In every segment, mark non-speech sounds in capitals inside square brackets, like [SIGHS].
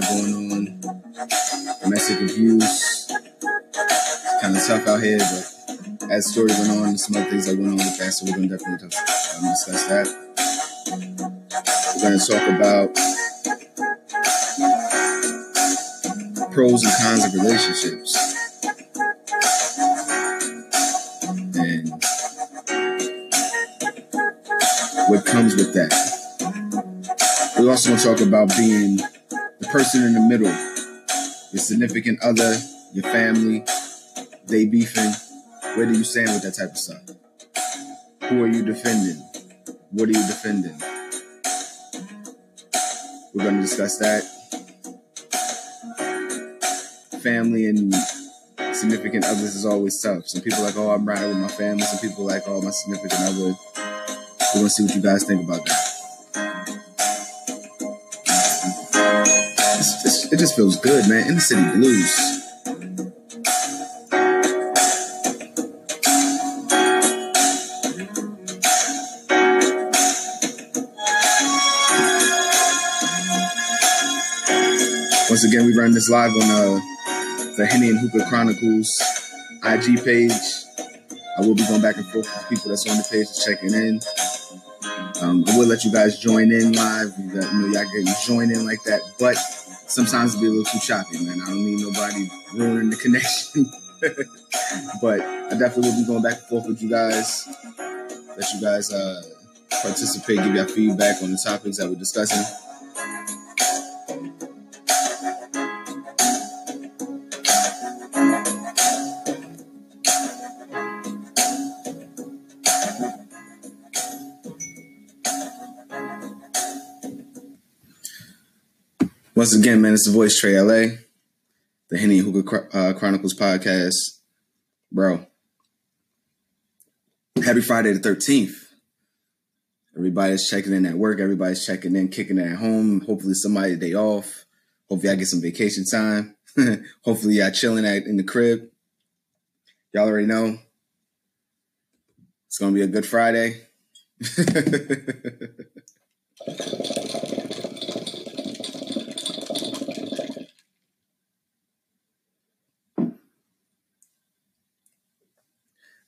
got going on, domestic abuse. It's kind of tough out here, but as the story went on, some other things that went on in the past, so we're going to definitely um, discuss that. We're going to talk about pros and cons of relationships. And what comes with that. We also want to talk about being the person in the middle, your significant other, your family, they beefing. Where do you stand with that type of stuff? Who are you defending? What are you defending? We're going to discuss that family and significant others is always tough. Some people like, oh, I'm riding with my family. Some people like, oh, my significant other. We're going to see what you guys think about that. It just feels good, man. In the city blues. Once again, we run this live on uh, the Henny and Hookah Chronicles IG page. I will be going back and forth with people that's on the page checking in. Um, I will let you guys join in live. You, got, you know, y'all you join in like that, but sometimes be a little too choppy, man. I don't need nobody ruining the connection. [LAUGHS] but I definitely will be going back and forth with you guys. Let you guys uh, participate, give your feedback on the topics that we're discussing. Once again, man, it's the voice Trey LA, the Henny Hookah uh, Chronicles podcast. Bro, happy Friday the 13th. Everybody's checking in at work. Everybody's checking in, kicking it at home. Hopefully, somebody day off. Hopefully, I get some vacation time. [LAUGHS] Hopefully, y'all chilling at, in the crib. Y'all already know it's gonna be a good Friday. [LAUGHS]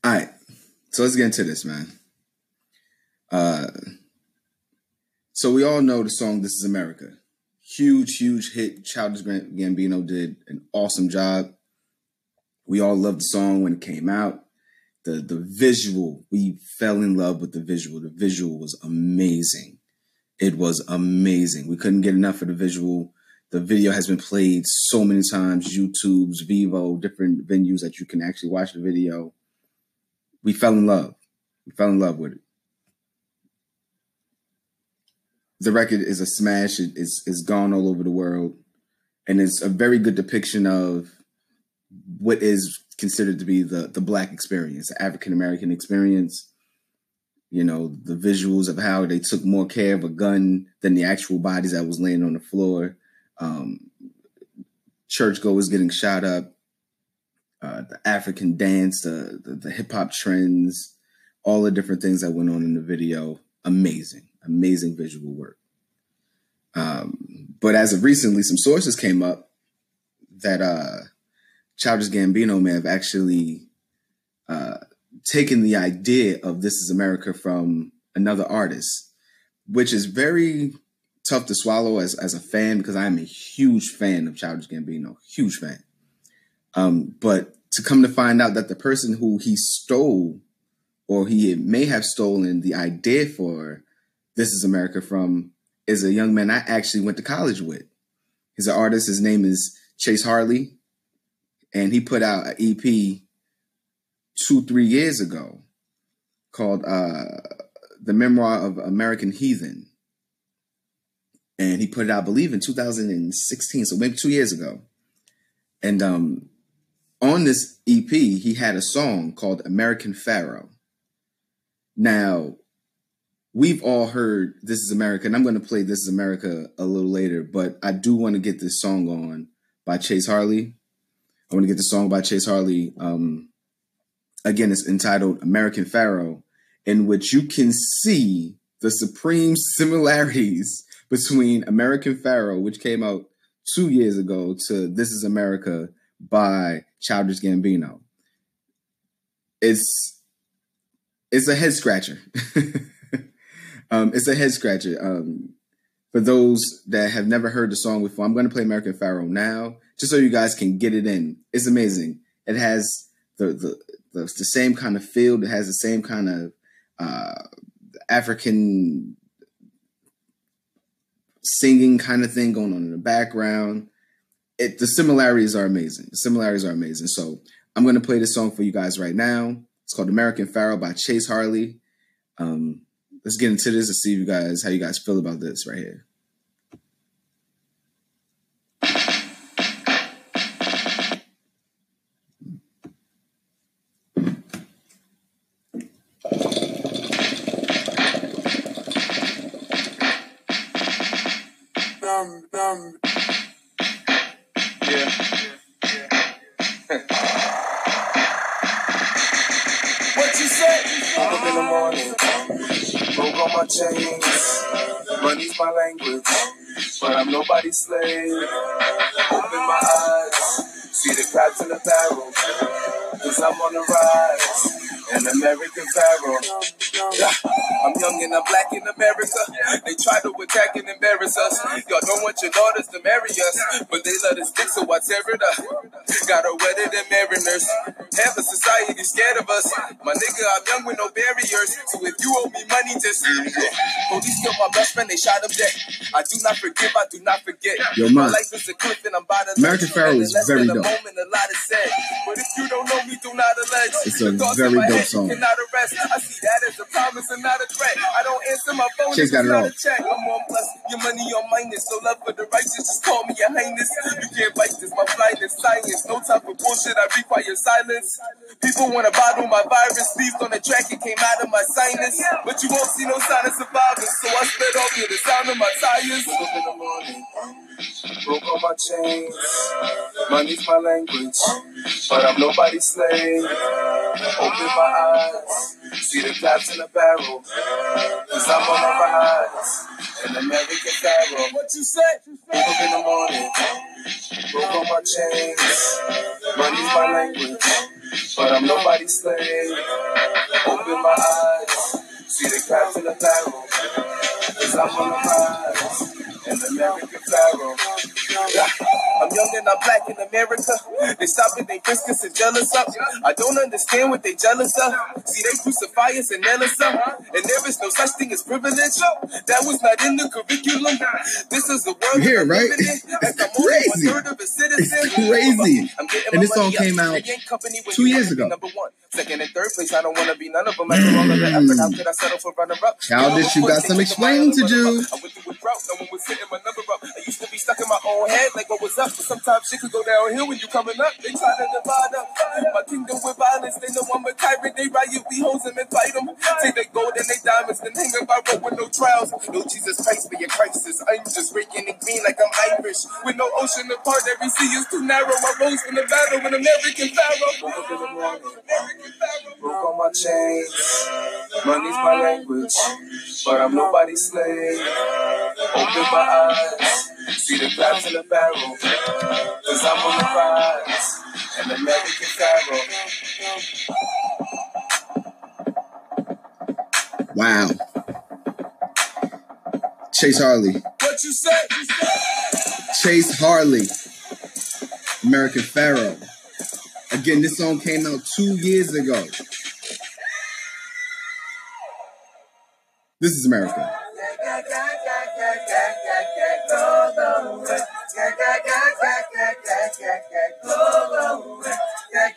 All right. So let's get into this, man. Uh, so we all know the song "This Is America." Huge, huge hit. Childish Gambino did an awesome job. We all loved the song when it came out. The the visual, we fell in love with the visual. The visual was amazing. It was amazing. We couldn't get enough of the visual. The video has been played so many times, YouTube's, Vevo, different venues that you can actually watch the video we fell in love. We fell in love with it. the record is a smash. It is is gone all over the world, and it's a very good depiction of what is considered to be the the black experience, the African American experience. You know, the visuals of how they took more care of a gun than the actual bodies that was laying on the floor. Um, churchgoers getting shot up, uh, the African dance, the, the, the hip hop trends, all the different things that went on in the video. Amazing, amazing visual work. Um, but as of recently, some sources came up that uh, Childish Gambino may have actually uh, taken the idea of "This Is America" from another artist, which is very tough to swallow as as a fan because I am a huge fan of Childish Gambino, huge fan. Um, but to come to find out that the person who he stole, or he may have stolen the idea for "This Is America" from, is a young man I actually went to college with. He's an artist. His name is Jase Harley, and he put out an EP two three years ago called uh, "The Memoir of American Heathen." and he put it out, I believe, in 2016, so maybe two years ago. And um, on this EP, he had a song called American Pharaoh. Now, we've all heard This is America, and I'm going to play This is America a little later, but I do want to get this song on by Jase Harley. I want to get the song by Jase Harley. Um, again, it's entitled American Pharaoh, in which you can see the supreme similarities between American Pharaoh, which came out two years ago, to This Is America by Childish Gambino. It's it's a head scratcher. [LAUGHS] um, it's a head scratcher. Um, for those that have never heard the song before, I'm going to play American Pharaoh now, just so you guys can get it in. It's amazing. It has the the the, the same kind of feel. It has the same kind of uh, African singing kind of thing going on in the background. It, the similarities are amazing. The similarities are amazing. So I'm going to play this song for you guys right now. It's called American Pharaoh by Jase Harley. Um, let's get into this and see you guys how you guys feel about this right here. um, um. What you say? Up in the morning, broke all my chains. Money's my language, but I'm nobody's slave. Open my eyes, see the crabs in the barrel. Cause I'm on the rise an American pharaoh. I'm young and I'm black in America. They try to attack and embarrass us. Y'all don't want your daughters to marry us, but they let us stick, so I tear it up. Got her wetter than mariners. Half of society scared of us. My nigga, I'm young with no barriers. So if you owe me money, just leave. police killed my best friend, they shot him dead. I do not forgive, I do not forget. Yo, my life is a cliff and I'm by the American Pharaoh is very dope. Moment, a lot is said. But if you don't know me, do not allege. It's a very dope song. I see that as a promise and not a threat. I don't answer my phone. She's got it all. Check. I'm on plus. Your money on minus. No love for the righteous. Just call me your highness. You can't bite this. My flight is science. No time for bullshit. I require silence. People want to bottle my virus. Sneezed on the track. It came out of my sinus. But you won't see no sign of surviving. So I spit off you the sound of my tires. Up in the morning. Broke all my chains. Money's my language. But I'm nobody's slave. Open my eyes. See the claps in the barrel. Cause I'm on the rise. An American pharaoh. What you say? Woke up in the morning. Broke all my chains. Money's my language. But I'm nobody's slave. Open my eyes. See the claps in the barrel. Cause I'm on the rise. An American pharaoh. I'm young and I'm black in America. They stop and they us and jealous up. I don't understand what they jealous of. See, they crucify us and nail us up. And there is no such thing as privilege. That was not in the curriculum. This is the world. Hear, right? It's crazy. It's crazy. And this song came out two years ago. Number one. Second and third place, I don't want to be none of them. After all of the effort, how mm. could I settle for runner up? Childish, you got some explaining to do. Phone my number up. I used to be stuck in my own head, like what was up. But sometimes shit could go downhill when you coming up. They try to divide up my kingdom with violence. They know I'm a tyrant. They riot, we hoes them and fight them. Take their gold and they diamonds, then hang up by rope with no trials. No Jesus Christ for your crisis. I'm just raking it green like I'm Irish. With no ocean apart, every sea is too narrow. I rose from the battle with American Pharaoh. Broke on my chains. Money's my language, but I'm nobody's slave. Open my eyes, see the crabs in the barrel. Cause I'm on the rise, an American Pharaoh. Wow. Jase Harley. What you say? Jase Harley. American Pharaoh. Again, this song came out two years ago. This is America.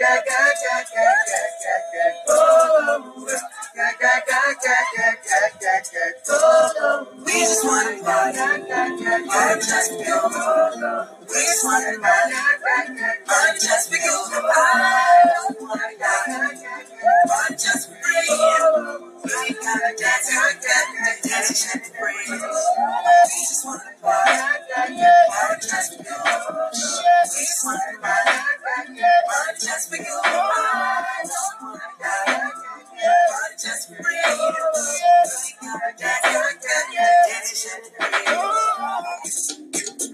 ga ga ga ga ga ga ga. Oh, we just want to party. Party just you. We just want to party. Party just for you. Party just for you. We gotta dance, dance, dance, dance. We just want to party. Party just you. We just want to party. Party just you. Party just for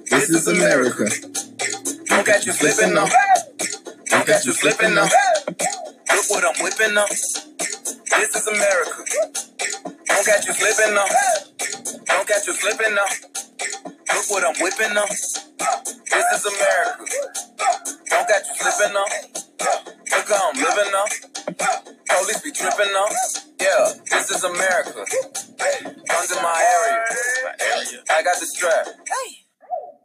This is America. Don't catch you flipping now. Don't catch you flipping now. Look what I'm whipping up. This is America. Don't catch you flipping now. Don't catch you flipping now. Look what I'm whipping up. This is America. Don't catch you slipping now. Look how I'm living now. Police be tripping now. Yeah, this is America. Guns in my area. I got the strap.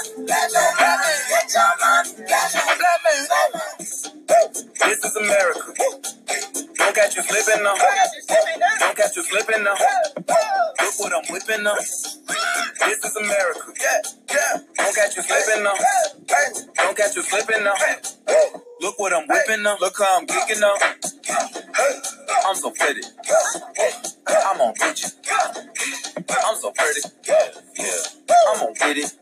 This is America. Don't catch you slipping now. Don't catch you slipping now. Look what I'm whipping up. This is America. Don't catch you slipping now. Don't catch you slipping now. Look what I'm whipping up. Look how I'm geeking up. I'm so pretty. I'm on bitches. I'm so pretty. Yeah, I'm on get it.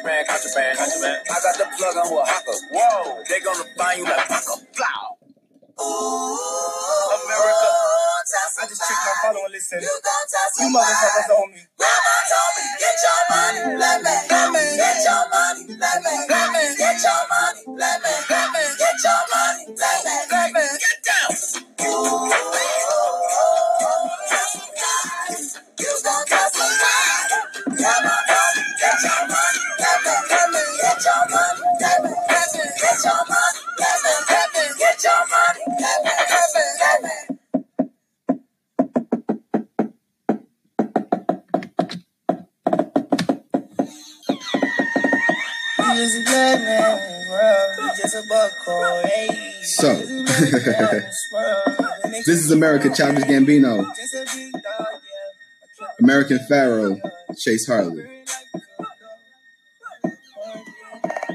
Contraband, contraband, contraband, America, Childish Gambino. American Pharaoh, Jase Harley.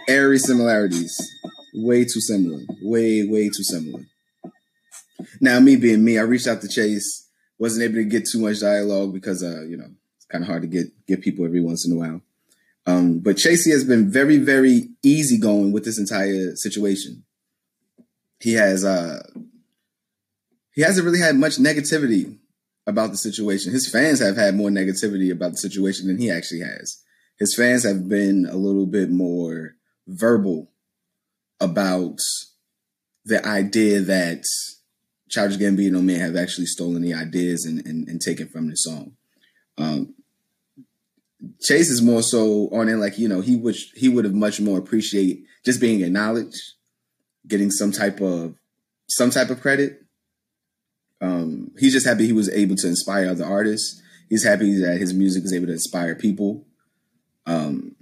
Airy similarities. Way too similar. Way, way too similar. Now, me being me, I reached out to Jase. Wasn't able to get too much dialogue because, uh, you know, it's kind of hard to get get people every once in a while. Um, but Chasey has been very, very easygoing with this entire situation. He has uh he hasn't really had much negativity about the situation. His fans have had more negativity about the situation than he actually has. His fans have been a little bit more verbal about the idea that Childish Gambino may have actually stolen the ideas and, and, and taken from the song. Um, Jase is more so on it like you know he would he would have much more appreciate just being acknowledged, getting some type of some type of credit. Um, he's just happy he was able to inspire other artists. He's happy that his music is able to inspire people. Um,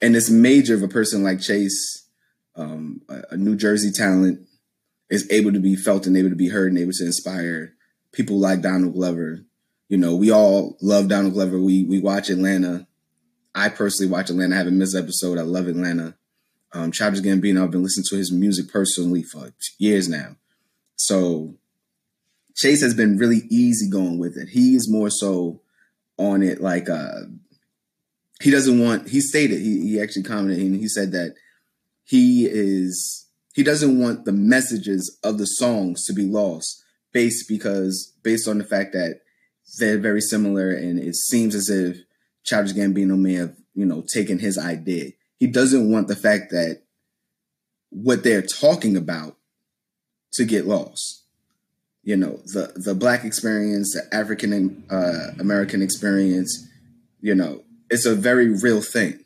and it's major of a person like Jase, um, a, a New Jersey talent, is able to be felt and able to be heard and able to inspire people like Donald Glover. You know, we all love Donald Glover. We we watch Atlanta. I personally watch Atlanta. I haven't missed an episode. I love Atlanta. Um, Childish Gambino, I've been listening to his music personally for years now. So Jase has been really easy going with it. He's more so on it like uh he doesn't want he stated he, he actually commented and he said that he is he doesn't want the messages of the songs to be lost based because based on the fact that they're very similar and it seems as if Childish Gambino may have, you know, taken his idea. He doesn't want the fact that what they're talking about to get lost. You know, the the black experience, the African uh, American experience, you know, it's a very real thing.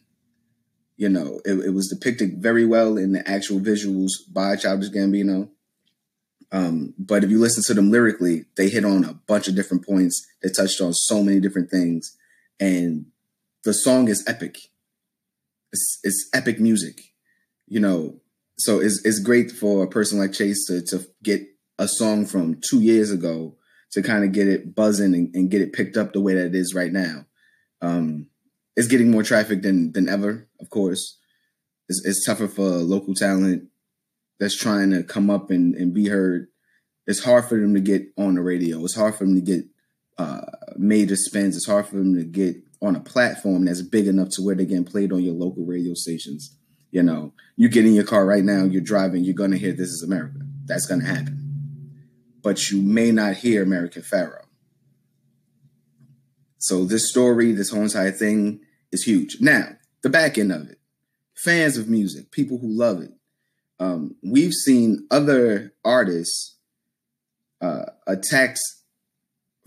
You know, it, it was depicted very well in the actual visuals by Childish Gambino. Um, but if you listen to them lyrically, they hit on a bunch of different points. They touched on so many different things, and the song is epic. It's, it's epic music, you know. So it's it's great for a person like Jase to to get a song from two years ago to kind of get it buzzing and, and, get it picked up the way that it is right now. Um, it's getting more traffic than than ever. Of course, it's, it's tougher for local talent that's trying to come up and, and be heard. It's hard for them to get on the radio. It's hard for them to get uh, major spins. It's hard for them to get on a platform that's big enough to where they're getting played on your local radio stations. You know, you get in your car right now, you're driving, you're gonna hear "This Is America." That's gonna happen, but you may not hear American Pharaoh. So this story, this whole entire thing is huge. Now, the back end of it, fans of music, people who love it. Um, we've seen other artists uh, attacks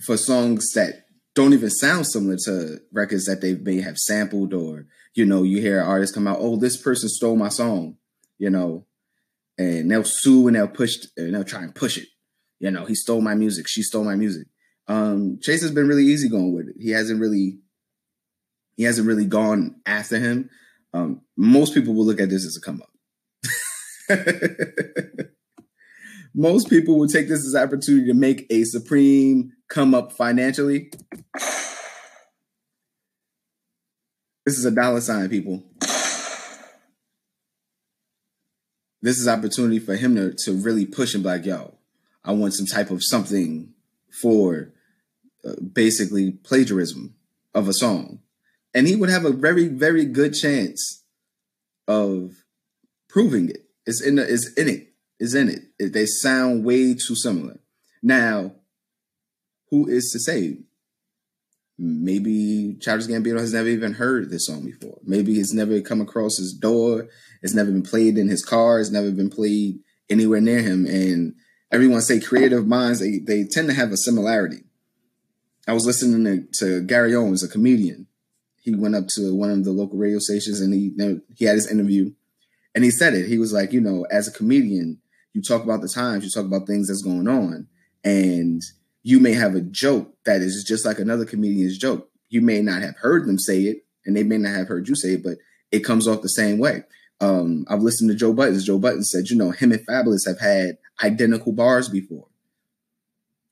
for songs that don't even sound similar to records that they may have sampled, or you know, you hear artists come out, oh, this person stole my song, you know, and they'll sue and they'll push and they'll try and push it. You know, he stole my music, she stole my music. Um, Jase has been really easy going with it. He hasn't really he hasn't really gone after him. Um, most people will look at this as a come up. [LAUGHS] most people will take this as an opportunity to make a supreme come up financially. This is a dollar sign, people. This is opportunity for him to, to really push and be like, yo, I want some type of something for uh, basically plagiarism of a song and he would have a very very good chance of proving it. It's in the, it's in it. It's in it. it. They sound way too similar. Now, who is to say? Maybe Childish Gambino has never even heard this song before. Maybe it's never come across his door. It's never been played in his car. It's never been played anywhere near him. And everyone say creative minds, they, they tend to have a similarity. I was listening to, to Gary Owens, a comedian, he went up to one of the local radio stations and he he had his interview and he said it. He was like, you know, as a comedian, you talk about the times, you talk about things that's going on, and you may have a joke that is just like another comedian's joke. You may not have heard them say it, and they may not have heard you say it, but it comes off the same way. Um, I've listened to Joe Budden. Joe Budden said, you know, him and Fabolous have had identical bars before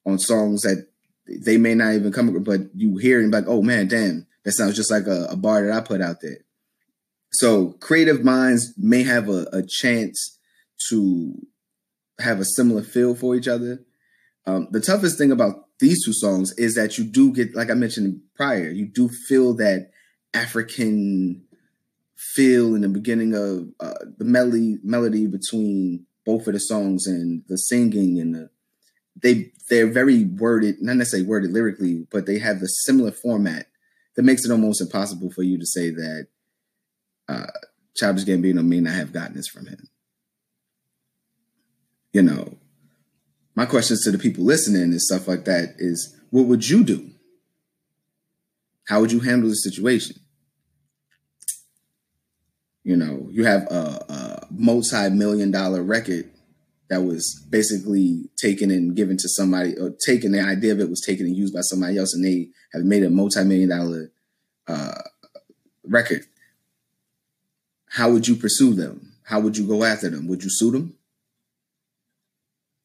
on songs that they may not even come, but you hear and like, oh man, damn, that sounds just like a, a bar that I put out there. So creative minds may have a, a chance to have a similar feel for each other. Um, the toughest thing about these two songs is that you do get, like I mentioned prior, you do feel that African feel in the beginning of uh, the melody melody between both of the songs and the singing and the they they're very worded, not necessarily worded lyrically, but they have a similar format that makes it almost impossible for you to say that uh, Childish Gambino may not have gotten this from him. You know, my questions to the people listening and stuff like that is, what would you do? How would you handle the situation? You know, you have a, a multi-million dollar record that was basically taken and given to somebody, or taken the idea of it was taken and used by somebody else, and they have made a multi-million dollar uh, record. How would you pursue them? How would you go after them? Would you sue them?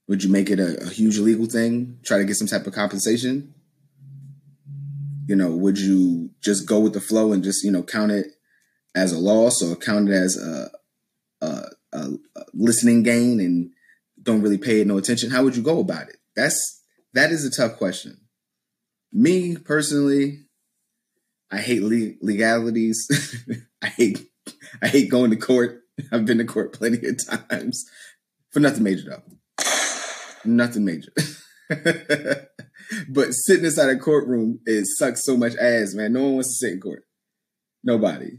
Would you make it a, a huge legal thing? Try to get some type of compensation? You know, would you just go with the flow and just you know count it as a loss or count it as a, a listening gain and don't really pay no attention? How would you go about it? That's that is a tough question. Me personally, I hate le- legalities. [LAUGHS] I hate I hate going to court. I've been to court plenty of times for nothing major though. Nothing major. [LAUGHS] but sitting inside a courtroom, it sucks so much ass, man. No one wants to sit in court. Nobody.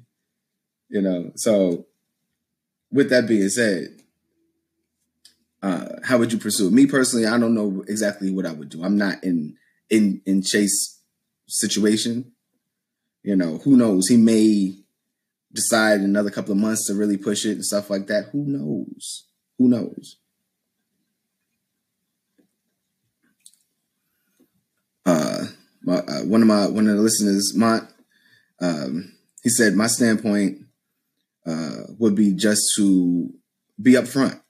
You know, so with that being said, uh, how would you pursue it? Me personally, I don't know exactly what I would do. I'm not in in in Jase situation. You know, who knows? He may decide another couple of months to really push it and stuff like that. Who knows? Who knows? Uh, my, uh, one of my one of the listeners, Mont, um, he said my standpoint uh, would be just to be upfront.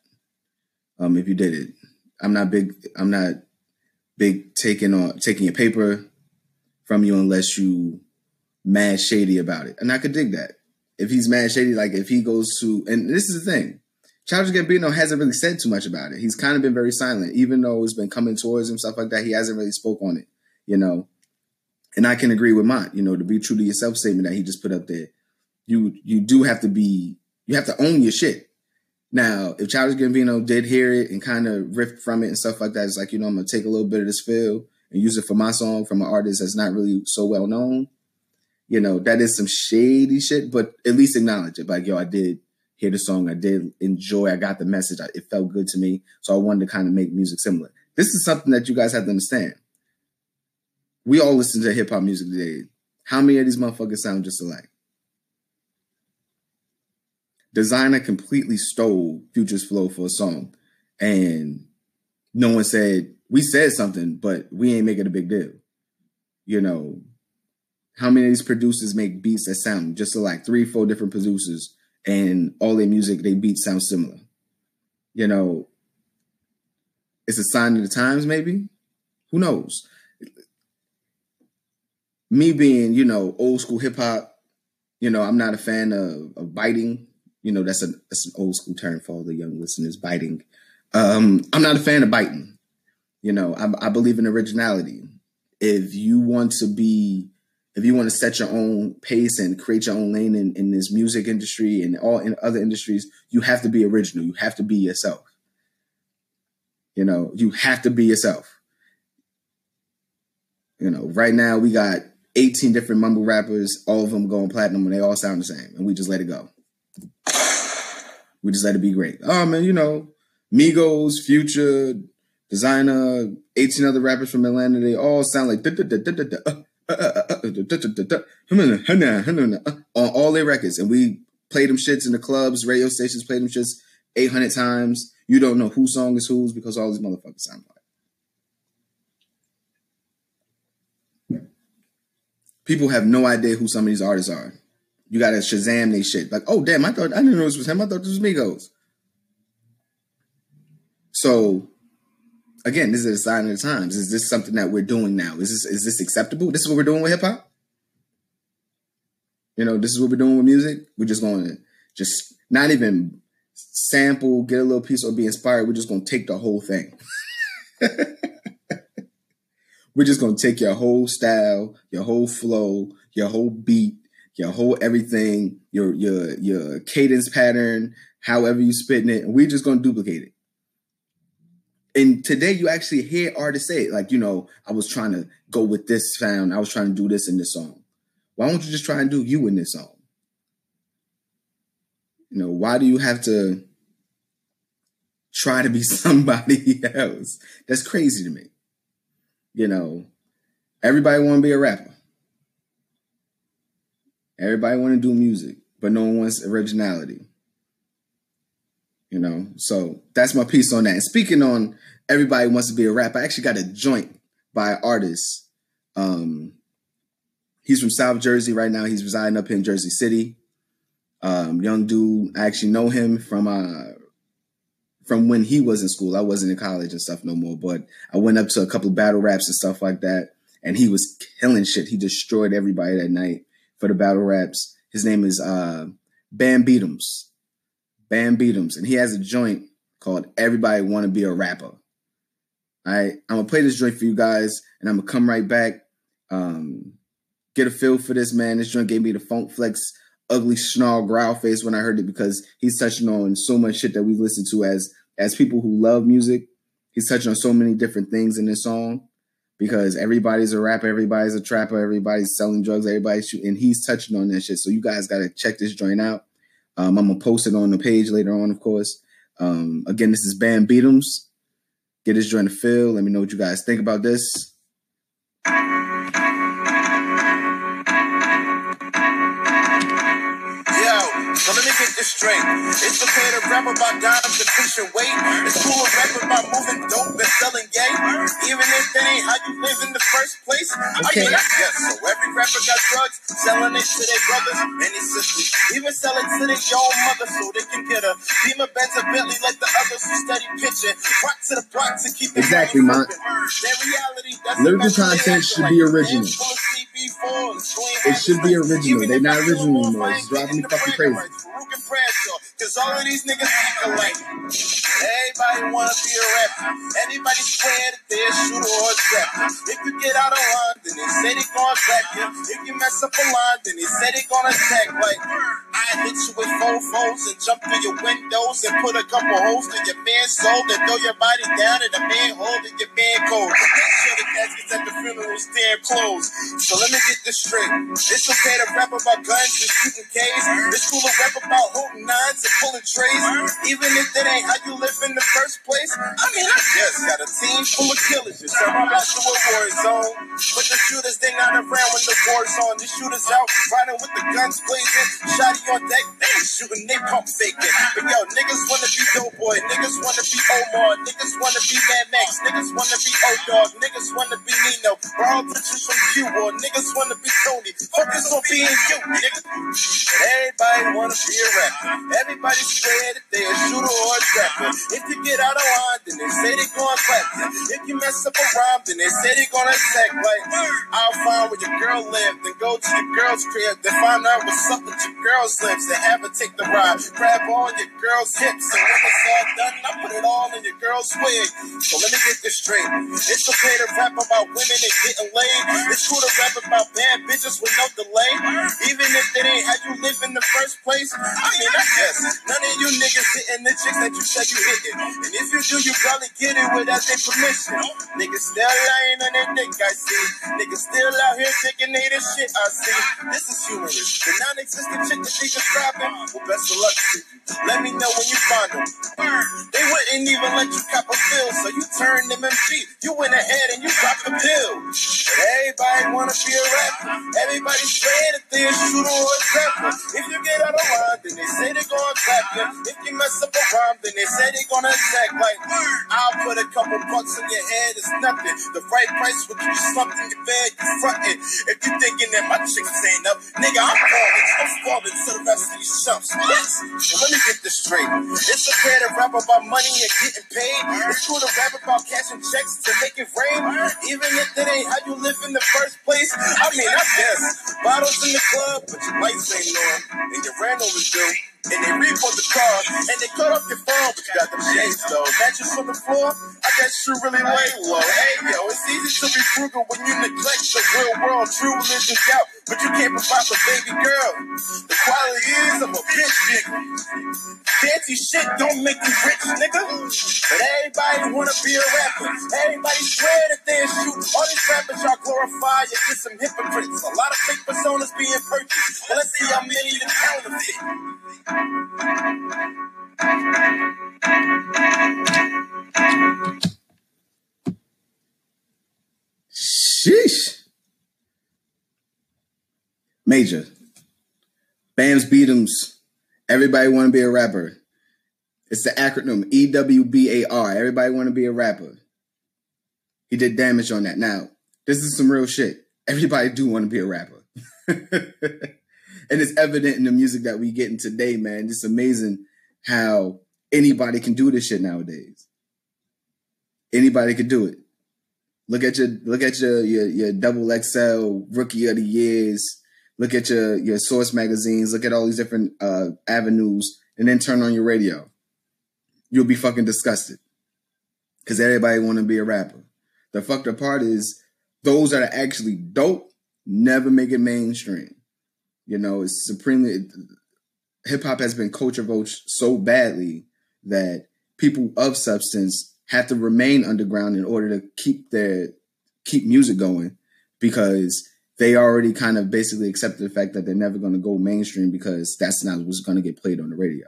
Um, if you did it, I'm not big. I'm not big taking on taking your paper from you unless you mad shady about it, and I could dig that if he's mad shady, like if he goes to, and this is the thing, Childish Gambino hasn't really said too much about it. He's kind of been very silent, even though it's been coming towards him, stuff like that. He hasn't really spoke on it, you know. And I can agree with Mont, you know, to be true to yourself statement that he just put up there. You you do have to be, you have to own your shit. Now, if Childish Gambino did hear it and kind of riff from it and stuff like that, it's like, you know, I'm gonna take a little bit of this feel and use it for my song from an artist that's not really so well known you know, that is some shady shit, but at least acknowledge it. Like, yo, I did hear the song. I did enjoy. I got the message. It felt good to me. So I wanted to kind of make music similar. This is something that you guys have to understand. We all listen to hip hop music today. How many of these motherfuckers sound just alike? Desiigner completely stole Future's flow for a song. And no one said, we said something, but we ain't making a big deal. You know, how many of these producers make beats that sound just like three, four different producers, and all their music, they beats sound similar? You know, it's a sign of the times, maybe. Who knows? Me being, you know, old school hip hop, you know, I'm not a fan of, of biting. You know, that's, a, that's an old school term for all the young listeners, biting. Um, I'm not a fan of biting. You know, I, I believe in originality. If you want to be if you want to set your own pace and create your own lane in, in this music industry and all in other industries, you have to be original. You have to be yourself. You know, you have to be yourself. You know, right now we got 18 different mumble rappers, all of them going platinum, and they all sound the same, and we just let it go. We decided to be great. Oh man, you know, Migos, Future, Desiigner, 18 other rappers from Atlanta, they all sound like on all their records, and we played them shits in the clubs, radio stations, played them shits 800 times. You don't know whose song is whose because all these motherfuckers sound like. People have no idea who some of these artists are. You gotta Shazam they shit. Like, oh damn, I thought I didn't know this was him. I thought this was Migos. So again, this is a sign of the times. Is this something that we're doing now? Is this is this acceptable? This is what we're doing with hip hop. You know, this is what we're doing with music. We're just going to just not even sample, get a little piece, or be inspired. We're just to take the whole thing. [LAUGHS] we're just to take your whole style, your whole flow, your whole beat, your whole everything, your your your cadence pattern, however you spitting it, and we're just to duplicate it and today you actually hear artists say it, like, you know, I was trying to go with this sound, I was trying to do this in this song. Why don't you just try and do you in this song? You know, why do you have to try to be [LAUGHS] somebody else? That's crazy to me. You know, everybody want to be a rapper. Everybody want to do music, but no one wants originality. You know, so that's my piece on that. And speaking on everybody wants to be a rapper, I actually got a joint by an artist. Um, he's from South Jersey right now. He's residing up in Jersey City. Um, young dude, I actually know him from uh from when he was in school. I wasn't in college and stuff no more, but I went up to a couple battle raps and stuff like that, and he was killing shit. He destroyed everybody that night for the battle raps. His name is uh Bamm Beatumz. Bamm Beatumz, and he has a joint called Everybody Want to Be a Rapper. All right, I'm gonna play this joint for you guys, and I'm gonna come right back. Um, get a feel for this man. This joint gave me the Funk Flex ugly snarl growl face when I heard it because he's touching on so much shit that we listen to as as people who love music. He's touching on so many different things in this song because everybody's a rapper, everybody's a trapper, everybody's selling drugs, everybody's shooting, and he's touching on that shit. So you guys gotta check this joint out. Um, I'm gonna post it on the page later on, of course. Um, again, this is Bamm Beatumz. Get his joint to feel. Let me know what you guys think about this. Straight. It's okay to rap about dimes and pushing weight. It's cool to rap about moving dope and selling gay. Even if that ain't how you live in the first place. Okay. I mean, I guess so. Every rapper got drugs, selling it to their brothers and their sisters. Even selling to their own mother so they can get a Beamer, Benz, or Bentley like the others who study pitching. Rock to the block to keep it Exactly, man. Reality Lyrical content should be original. full of CB4s, doing It should be original. They if not original anymore. It's driving me fucking crazy. rights. Farouk and Bradshaw, Cause all of these niggas alike. Everybody wanna be a rapper. Anybody swear that they're a shooter or a trapper. If you get out of line, then they say they gon' trap you. If you mess up a line, then they say they gonna attack. Like, I hit you with four foes and jump through your windows and put a couple holes in your man's soul and throw your body down in the manhole in your man cold. Make sure the caskets at the funeral stand closed. So let me get this straight. It's okay to rap about guns and shooting K's. It's cool to rap about holding nines and pulling trays. Even if that ain't how you live in the first place. I mean, I just got a team full of killers. You turn my back a war zone. But the shooters, they not around when the war's on. The shooters out riding with the guns blazing. Shotty on deck, they shooting, they pump faking. But yo, niggas wanna be Doughboy. Niggas wanna be Omar. Niggas wanna be Mad Max. Niggas wanna be O-Dog. Niggas wanna be Nino. Borrow pictures from Cuba. Niggas wanna be Tony. Focus on being you, nigga. Everybody wanna be a rapper. Everybody swear that they a shooter or a trapper. If you get out of line, then they say they clap you. If you mess up a rhyme, then they say they gonna attack. Like, I'll find where your girl live, then go to your girl's crib, then find out what's up with your girl's lips, then have her take the ride. Grab on your girl's hips, and when it's all done, I put it all in your girl's wig. So let me get this straight. It's okay to rap about women and getting laid. It's cool to rap about bad bitches with no delay. Even if that ain't how you live in the first place. I mean, I guess none of you niggas hitting the chicks that you said you hitting. And if you do, you probably get it without their permission. Niggas still lying on their dick, I see. Niggas still out here thinking they the shit, I see. This is humorous. The non-existent chick that they describing, well, best of luck to you. Let me know when you find them. They wouldn't even let you cop a feel, so you turned them MG. You went ahead and you dropped the pill. Everybody wanna be a rapper. Everybody swear that they a shooter or a trapper. If you get out of line, then they say they're gonna you. If you mess up a rhyme, then they say they gonna attack. Like, I'll put a couple bucks in your head, it's nothing. The right price will get you slumped in your bed, you frontin'. If you thinking that my chicks ain't up, nigga, I'm falling. I'm falling to the rest of these chumps. Let me get this straight. It's okay to rap about money and getting paid. It's cool to rap about cashing checks to make it rain. Even if that ain't how you live in the first place. I mean, I guess. Bottles in the club, but your lights ain't on. And your random is due. And they report the car, and they cut off your phone, but you got them shades though. Mattress on the floor, I guess you really lay low. Hey yo, it's easy to be frugal when you neglect the real world. True religion's out, but you can't provide for baby girl. The quality is of a bitch nigga. Fancy shit don't make you rich, nigga. But everybody wanna be a rapper. Everybody swear that they're. All these rappers y'all glorify, you're just some hypocrites. A lot of fake personas being purchased. But let's see how many the counterfeit. Sheesh. Major. Bamm Beatumz. Everybody want to be a rapper. It's the acronym E W B A R. Everybody want to be a rapper. He did damage on that. Now, this is some real shit. Everybody do want to be a rapper. [LAUGHS] and it's evident in the music that we getting today, man. It's amazing how anybody can do this shit nowadays. Anybody can do it. Look at your look at your your, your double XL rookie of the years. Look at your your source magazines. Look at all these different uh, avenues, and then turn on your radio. You'll be fucking disgusted because everybody want to be a rapper. The fucked up part is those that are actually dope never make it mainstream. You know, it's supremely hip hop has been culture vultured so badly that people of substance have to remain underground in order to keep their keep music going because they already kind of basically accepted the fact that they're never going to go mainstream because that's not what's going to get played on the radio.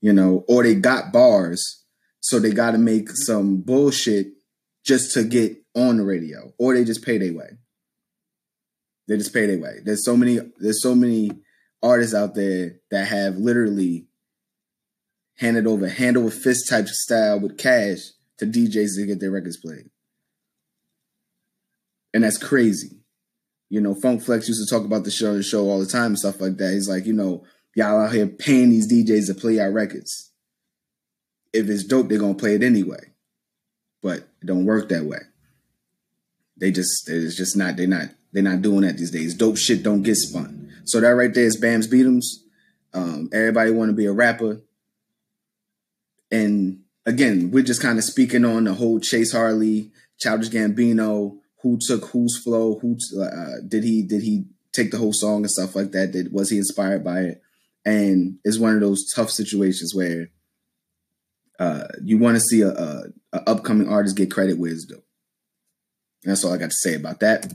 You know, or they got bars, so they got to make some bullshit just to get on the radio, or they just pay their way. They just pay their way. There's so many. There's so many artists out there that have literally handed over hand over fist type style with cash to DJs to get their records played. And that's crazy. You know, Funk Flex used to talk about the show the show all the time and stuff like that. He's like, you know, y'all out here paying these DJs to play our records. If it's dope, they're gonna play it anyway. But it don't work that way. They just it's just not they're not they're not doing that these days. Dope shit don't get spun. So that right there is Bamm Beatumz. Um, everybody want to be a rapper. And again, we're just kind of speaking on the whole Jase Harley, Childish Gambino, who took whose flow, who uh, did he did he take the whole song and stuff like that? Did was he inspired by it? And it's one of those tough situations where uh, you want to see a, a, a upcoming artist get credit where it's due. That's all I got to say about that.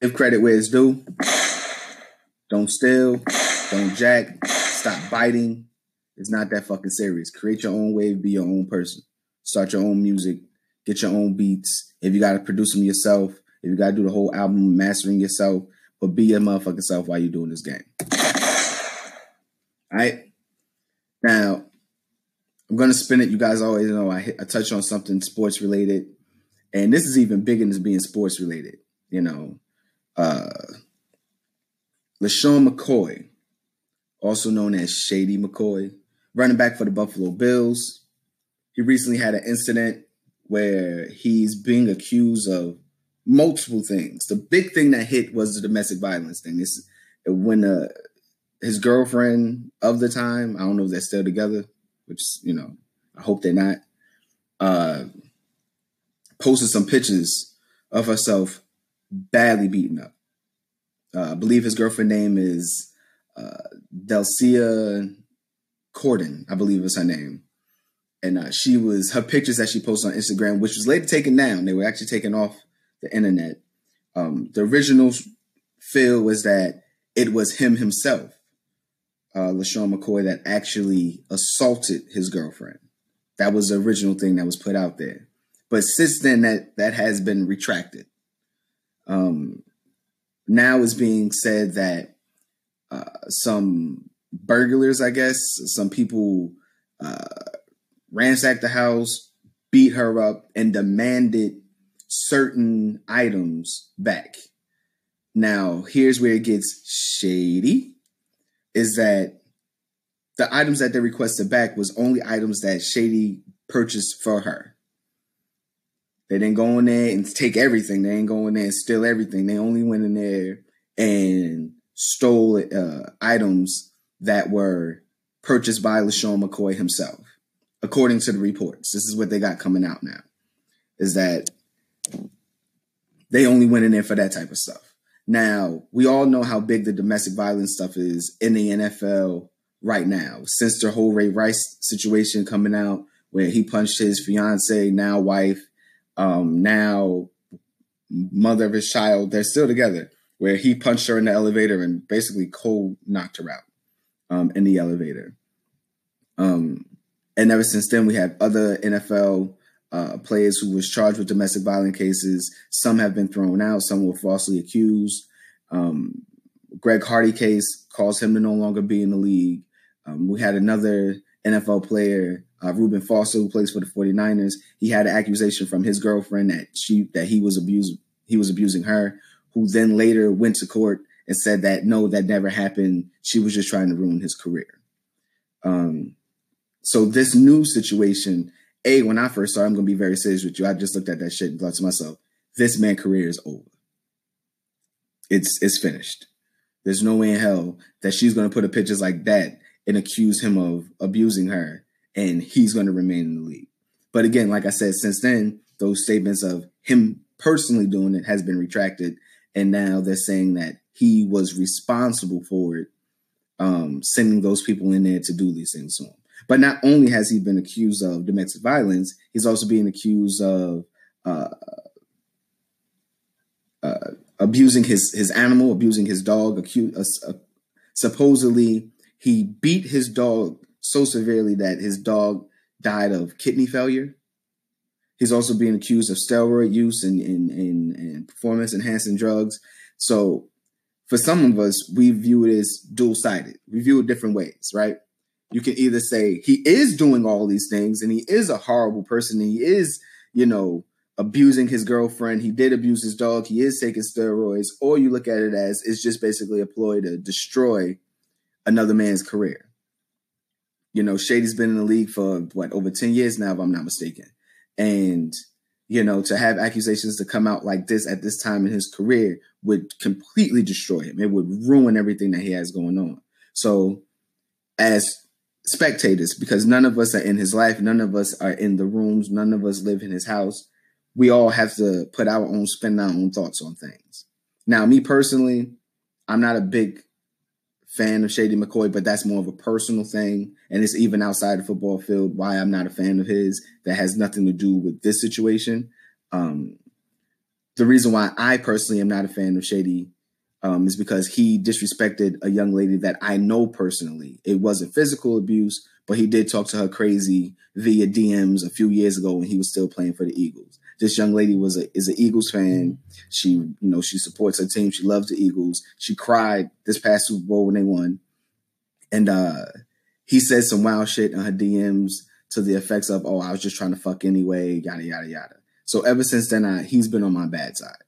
Give credit where it's due. Don't steal. Don't jack. Stop biting. It's not that fucking serious. Create your own wave. Be your own person. Start your own music. Get your own beats. If you got to produce them yourself, if you got to do the whole album mastering yourself, but be your motherfucking self while you're doing this game. All right. Now, I'm gonna spin it. You guys always know I, hit, I touch on something sports related, and this is even bigger than being sports related. You know, uh, LeSean McCoy, also known as Shady McCoy, running back for the Buffalo Bills. He recently had an incident where he's being accused of multiple things. The big thing that hit was the domestic violence thing. This when uh, his girlfriend of the time, I don't know if they're still together, which you know, I hope they're not. Uh, posted some pictures of herself badly beaten up. Uh, I believe his girlfriend name is uh, Delcia Cordon, I believe is her name. And uh, she was her pictures that she posted on Instagram, which was later taken down. They were actually taken off the internet. Um, the original feel was that it was him himself, uh, LeSean McCoy, that actually assaulted his girlfriend. That was the original thing that was put out there. But since then, that that has been retracted. Um, now is being said that uh, some burglars, I guess, some people uh, ransacked the house, beat her up, and demanded certain items back. Now, here's where it gets shady is that the items that they requested back was only items that Shady purchased for her. They didn't go in there and take everything. They ain't go in there and steal everything. They only went in there and stole uh, items that were purchased by LeSean McCoy himself, according to the reports. This is what they got coming out now, is that they only went in there for that type of stuff. Now, we all know how big the domestic violence stuff is in the NFL right now. Since the whole Ray Rice situation coming out, where he punched his fiance, now wife, um, now mother of his child, they're still together, where he punched her in the elevator and basically cold knocked her out um, in the elevator. Um, and ever since then, we have other NFL uh, players who was charged with domestic violence cases. Some have been thrown out. Some were falsely accused. Um, Greg Hardy case caused him to no longer be in the league. Um, we had another NFL player, uh, Reuben Foster, who plays for the 49ers. He had an accusation from his girlfriend that she that he was abused he was abusing her, who then later went to court and said that no, that never happened. She was just trying to ruin his career. Um, so this new situation a, when I first started, I'm gonna be very serious with you. I just looked at that shit and thought to myself, this man career is over. It's it's finished. There's no way in hell that she's gonna put a pictures like that and accuse him of abusing her, and he's gonna remain in the league. But again, like I said, since then, those statements of him personally doing it has been retracted, and now they're saying that he was responsible for it, um, sending those people in there to do these things to him. But not only has he been accused of domestic violence, he's also being accused of uh, uh, abusing his his animal, abusing his dog. Accused, uh, uh, supposedly, he beat his dog so severely that his dog died of kidney failure. He's also being accused of steroid use and, and, and, and performance enhancing drugs. So, for some of us, we view it as dual sided. We view it different ways, right? you can either say he is doing all these things and he is a horrible person he is, you know, abusing his girlfriend, he did abuse his dog, he is taking steroids, or you look at it as it's just basically a ploy to destroy another man's career. You know, Shady's been in the league for what over 10 years now, if I'm not mistaken. And, you know, to have accusations to come out like this at this time in his career would completely destroy him. It would ruin everything that he has going on. So, as spectators because none of us are in his life, none of us are in the rooms, none of us live in his house. We all have to put our own spin, our own thoughts on things. Now, me personally, I'm not a big fan of Shady McCoy, but that's more of a personal thing. And it's even outside the football field why I'm not a fan of his. That has nothing to do with this situation. Um, the reason why I personally am not a fan of Shady um, is because he disrespected a young lady that I know personally. It wasn't physical abuse, but he did talk to her crazy via DMs a few years ago when he was still playing for the Eagles. This young lady was a is an Eagles fan. She, you know, she supports her team. She loves the Eagles. She cried this past Super Bowl when they won, and uh, he said some wild shit in her DMs to the effects of, "Oh, I was just trying to fuck anyway," yada yada yada. So ever since then, I, he's been on my bad side.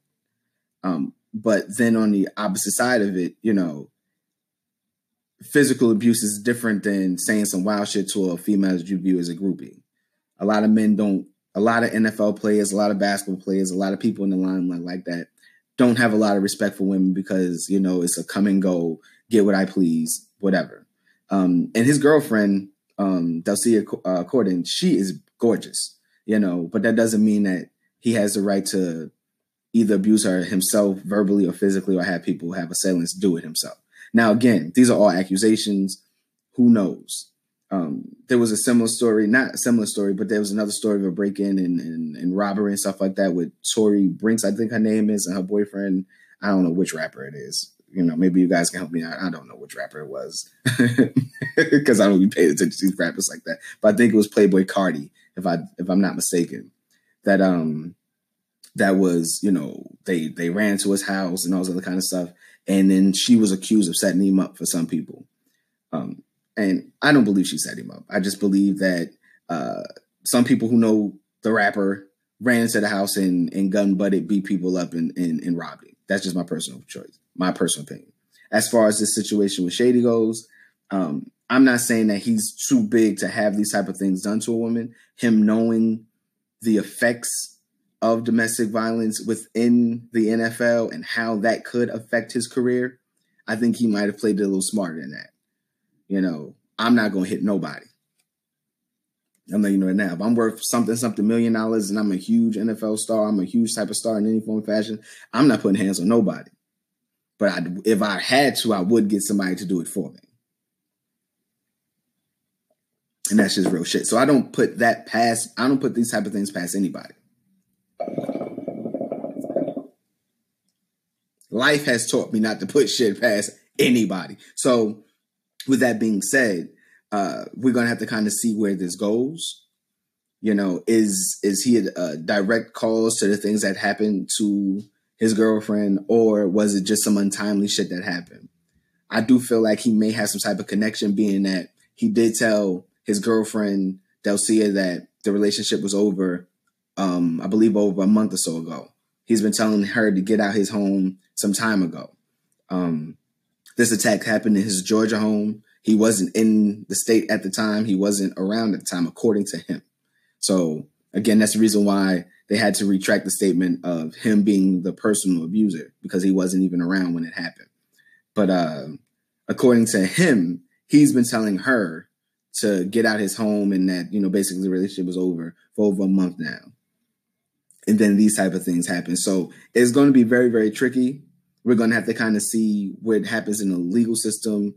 Um, but then on the opposite side of it, you know, physical abuse is different than saying some wild shit to a female you view as a groupie. A lot of men don't, a lot of NFL players, a lot of basketball players, a lot of people in the limelight like that don't have a lot of respect for women because, you know, it's a come and go, get what I please, whatever. Um, and his girlfriend, um, Delcia uh, Cordon, she is gorgeous, you know, but that doesn't mean that he has the right to either abuse her himself verbally or physically or have people have assailants do it himself. Now, again, these are all accusations. Who knows? Um, there was a similar story, not a similar story, but there was another story of a break in and, and, and, robbery and stuff like that with Tori Brixx, I think her name is, and her boyfriend. I don't know which rapper it is. You know, maybe you guys can help me out. I don't know which rapper it was [LAUGHS] because I don't be paying attention to these rappers like that. But I think it was Playboi Carti, if I if I'm not mistaken. That um that was, you know, they they ran to his house and all this other kind of stuff. And then she was accused of setting him up for some people. Um, and I don't believe she set him up. I just believe that uh, some people who know the rapper ran into the house and, and gun butted, beat people up, and, and, and robbed him. That's just my personal choice, my personal opinion. As far as this situation with Shady goes, um, I'm not saying that he's too big to have these type of things done to a woman. Him knowing the effects of domestic violence within the NFL and how that could affect his career, I think he might have played it a little smarter than that. You know, I'm not gonna hit nobody. I'm letting you know right now. If I'm worth something, something million dollars, and I'm a huge NFL star, I'm a huge type of star in any form fashion. I'm not putting hands on nobody. But I, if I had to, I would get somebody to do it for me. And that's just real shit. So I don't put that past. I don't put these type of things past anybody. Life has taught me not to put shit past anybody. So, with that being said, uh, we're gonna have to kind of see where this goes. You know, is is he a, a direct cause to the things that happened to his girlfriend, or was it just some untimely shit that happened? I do feel like he may have some type of connection, being that he did tell his girlfriend Delcia that the relationship was over. Um, I believe over a month or so ago. He's been telling her to get out his home some time ago. Um, this attack happened in his Georgia home. He wasn't in the state at the time. He wasn't around at the time, according to him. So again, that's the reason why they had to retract the statement of him being the personal abuser because he wasn't even around when it happened. But uh, according to him, he's been telling her to get out his home and that you know basically the relationship was over for over a month now. And then these type of things happen. So it's going to be very very tricky we're going to have to kind of see what happens in the legal system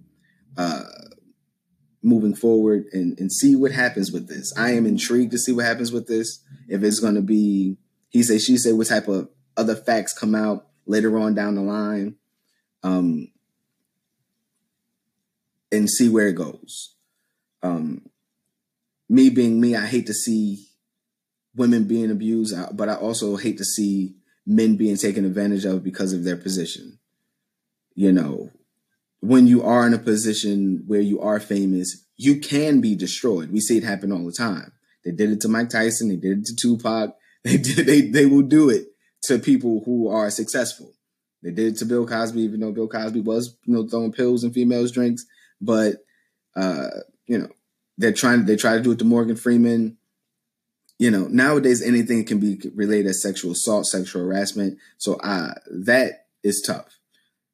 uh, moving forward and, and see what happens with this. I am intrigued to see what happens with this. If it's going to be he say, she say, what type of other facts come out later on down the line, um, and see where it goes. Um, me being me, I hate to see women being abused, but I also hate to see men being taken advantage of because of their position. You know, when you are in a position where you are famous, you can be destroyed. We see it happen all the time. They did it to Mike Tyson. They did it to Tupac. [LAUGHS] They did. They they will do it to people who are successful. They did it to Bill Cosby, even though Bill Cosby was you know throwing pills in females' drinks. But uh, you know they're trying. They try to do it to Morgan Freeman you know, nowadays anything can be related as sexual assault, sexual harassment. So uh, that is tough.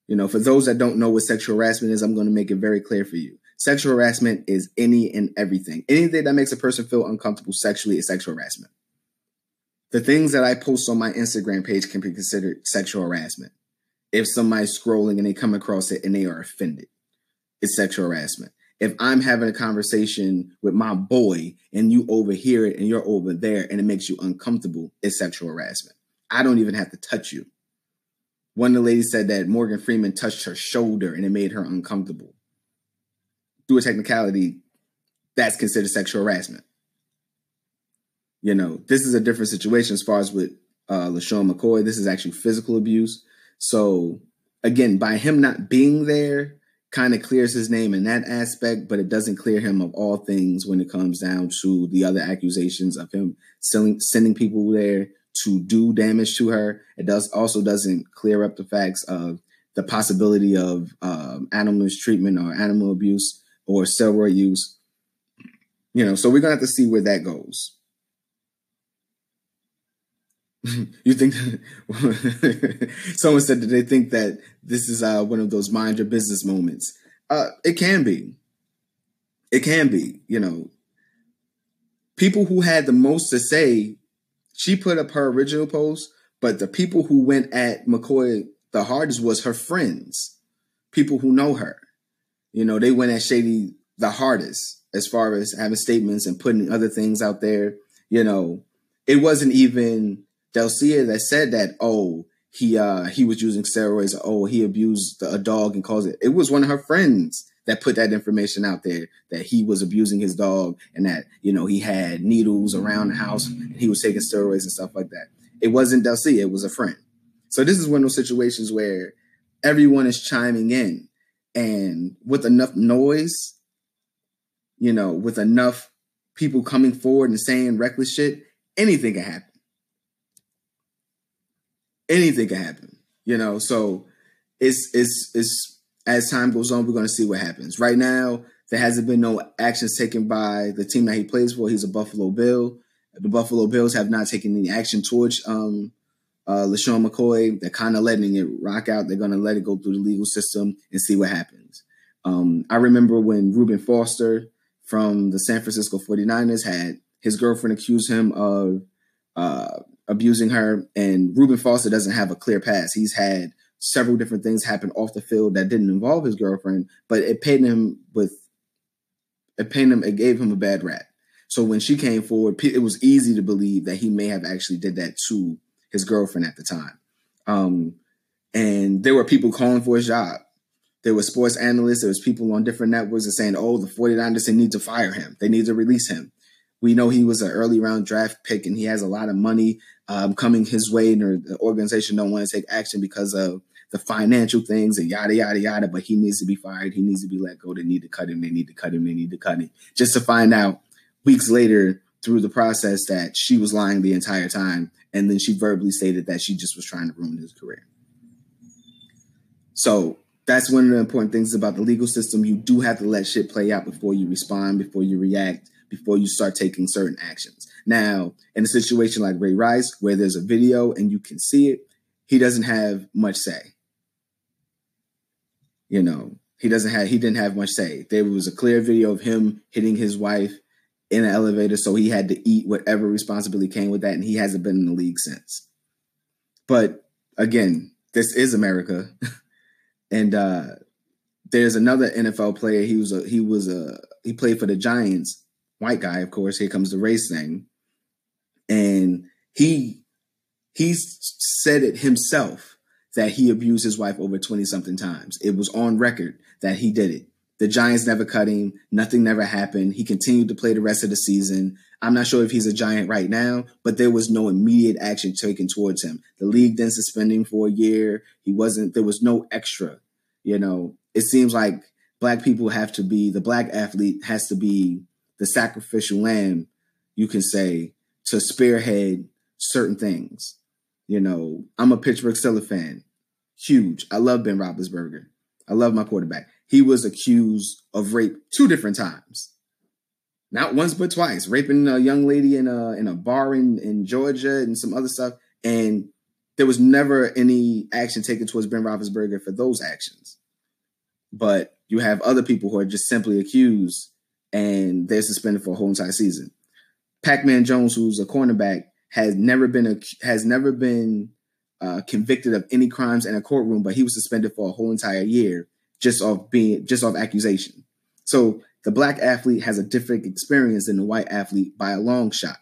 You know, for those that don't know what sexual harassment is, I'm going to make it very clear for you. Sexual harassment is any and everything. Anything that makes a person feel uncomfortable sexually is sexual harassment. The things that I post on my Instagram page can be considered sexual harassment. If somebody's scrolling and they come across it and they are offended, it's sexual harassment if I'm having a conversation with my boy and you overhear it and you're over there and it makes you uncomfortable, it's sexual harassment. I don't even have to touch you. One of the ladies said that Morgan Freeman touched her shoulder and it made her uncomfortable. Through a technicality, that's considered sexual harassment. You know, this is a different situation as far as with uh, LeSean McCoy. This is actually physical abuse. So, again, by him not being there, kind of clears his name in that aspect, but it doesn't clear him of all things when it comes down to the other accusations of him selling, sending people there to do damage to her. It does also doesn't clear up the facts of the possibility of um, animal mistreatment or animal abuse or steroid use. You know, so we're gonna have to see where that goes. [LAUGHS] you think [LAUGHS] someone said that they think that this is uh, one of those mind your business moments. Uh, it can be. It can be you know. People who had the most to say she put up her original post but the people who went at mccoy the hardest was her friends people who know her. You know they went at shady the hardest as far as having statements and putting other things out there you know. It wasn't even Delcia that said that, oh, he uh he was using steroids, oh, he abused a dog and caused it. It was one of her friends that put that information out there that he was abusing his dog and that, you know, he had needles around the house and he was taking steroids and stuff like that. It wasn't Delcia, it was a friend. So this is one of those situations where everyone is chiming in and with enough noise, you know, with enough people coming forward and saying reckless shit, anything can happen anything can happen, you know. So it's it's it's as time goes on, we're going to see what happens. Right now, there hasn't been no actions taken by the team that he plays for. He's a Buffalo Bill. The Buffalo Bills have not taken any action towards um, uh, LeSean McCoy. They're kind of letting it rock out. They're going to let it go through the legal system and see what happens. Um, I remember when Reuben Foster from the San Francisco 49ers had his girlfriend accuse him of uh, abusing her, and Reuben Foster doesn't have a clear past. He's had several different things happen off the field that didn't involve his girlfriend, but it paid him with it paid him it gave him a bad rap. So when she came forward, it was easy to believe that he may have actually did that to his girlfriend at the time. Um, and there were people calling for his job. There were sports analysts. There was people on different networks that saying, "Oh, the 49ers they need to fire him. They need to release him." We know he was an early round draft pick, and he has a lot of money um, coming his way, and the organization don't want to take action because of the financial things and yada yada yada. But he needs to be fired. He needs to be let go. They need to cut him. They need to cut him. They need to cut him. Just to find out weeks later through the process that she was lying the entire time, and then she verbally stated that she just was trying to ruin his career. So that's one of the important things about the legal system. You do have to let shit play out before you respond, before you react, before you start taking certain actions. Now, in a situation like Ray Rice, where there's a video and you can see it, he doesn't have much say. You know, he doesn't have he didn't have much say. There was a clear video of him hitting his wife in an elevator, so he had to eat whatever responsibility came with that, and he hasn't been in the league since. But again, this is America, [LAUGHS] and uh, there's another NFL player. He was a he was a he played for the Giants, white guy, of course. Here comes the race thing, and he he said it himself that he abused his wife over 20 something times. It was on record that he did it. The Giants never cut him. Nothing never happened. He continued to play the rest of the season. I'm not sure if he's a Giant right now, but there was no immediate action taken towards him. The league didn't suspend him for a year. He wasn't, there was no extra. You know, it seems like black people have to be, the black athlete has to be the sacrificial lamb, you can say, to spearhead certain things. You know, I'm a Pittsburgh Steelers fan. Huge. I love Ben Roethlisberger. I love my quarterback he was accused of rape two different times. Not once, but twice. Raping a young lady in a in a bar in, in Georgia and some other stuff. And there was never any action taken towards Ben Roethlisberger for those actions. But you have other people who are just simply accused and they're suspended for a whole entire season. Pac-Man Jones, who's a cornerback, has never been a, has never been uh, convicted of any crimes in a courtroom, but he was suspended for a whole entire year just off being just off accusation. So the black athlete has a different experience than the white athlete by a long shot.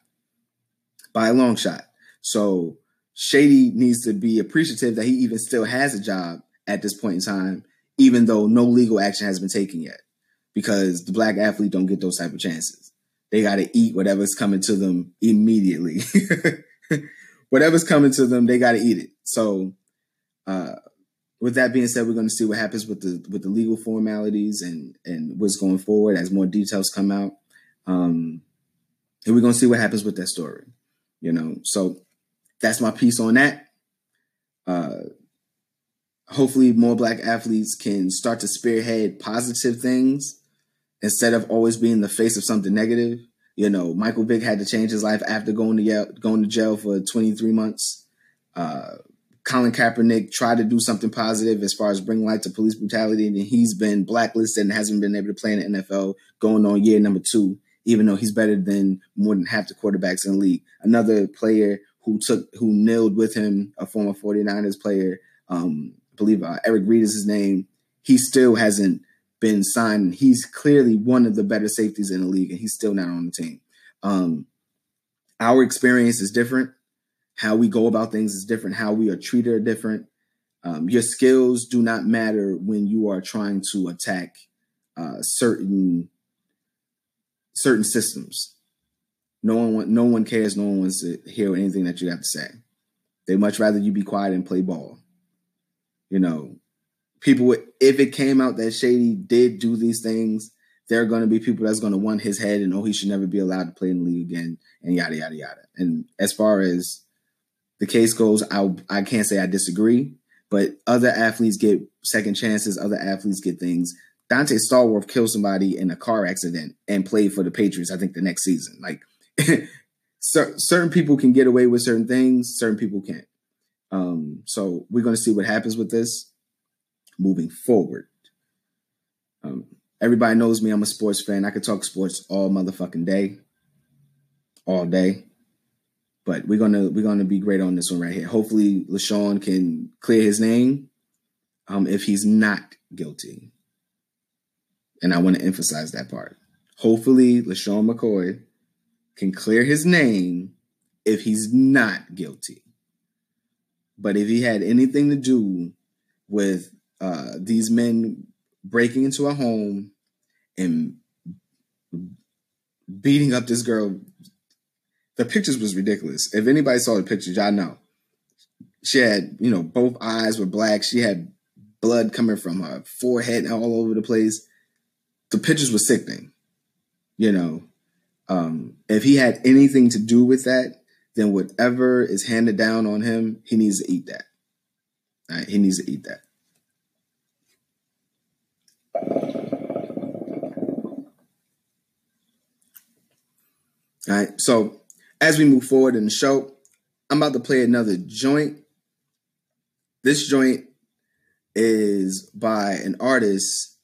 By a long shot. So Shady needs to be appreciative that he even still has a job at this point in time, even though no legal action has been taken yet. Because the black athlete don't get those type of chances. They got to eat whatever's coming to them immediately. [LAUGHS] whatever's coming to them, they got to eat it. So uh, with that being said, we're going to see what happens with the with the legal formalities and and what's going forward as more details come out. Um, and we're going to see what happens with that story. You know, so that's my piece on that. Uh, hopefully, more black athletes can start to spearhead positive things instead of always being the face of something negative. You know, Michael Vick had to change his life after going to jail, going to jail for 23 months. Uh, Colin Kaepernick tried to do something positive as far as bring light to police brutality, and he's been blacklisted and hasn't been able to play in the NFL going on year number two, even though he's better than more than half the quarterbacks in the league. Another player who took who nailed with him, a former 49ers player, um, I believe uh, Eric Reid is his name. He still hasn't been signed. He's clearly one of the better safeties in the league, and he's still not on the team. Um, our experience is different how we go about things is different, how we are treated are different. Um, your skills do not matter when you are trying to attack uh, certain certain systems. No one no one cares. No one wants to hear anything that you have to say. They much rather you be quiet and play ball. You know, people would, if it came out that Shady did do these things, there are going to be people that's going to want his head and oh he should never be allowed to play in the league again and yada yada yada. And as far as the case goes, I I can't say I disagree, but other athletes get second chances. Other athletes get things. Donté Stallworth killed somebody in a car accident and played for the Patriots. I think the next season, like [LAUGHS] certain people can get away with certain things, certain people can't. Um, so we're going to see what happens with this moving forward. Um, everybody knows me. I'm a sports fan. I could talk sports all motherfucking day, all day. But we're gonna we're gonna be great on this one right here. Hopefully, LeSean can clear his name um, if he's not guilty. And I want to emphasize that part. Hopefully, LeSean McCoy can clear his name if he's not guilty. But if he had anything to do with uh, these men breaking into a home and beating up this girl, the pictures was ridiculous. If anybody saw the pictures, y'all know. She had, you know, both eyes were black. She had blood coming from her forehead all over the place. The pictures were sickening. You know, um, if he had anything to do with that, then whatever is handed down on him, he needs to eat that. Right? He needs to eat that. All right. So as we move forward in the show, I'm about to play another joint. This joint is by an artist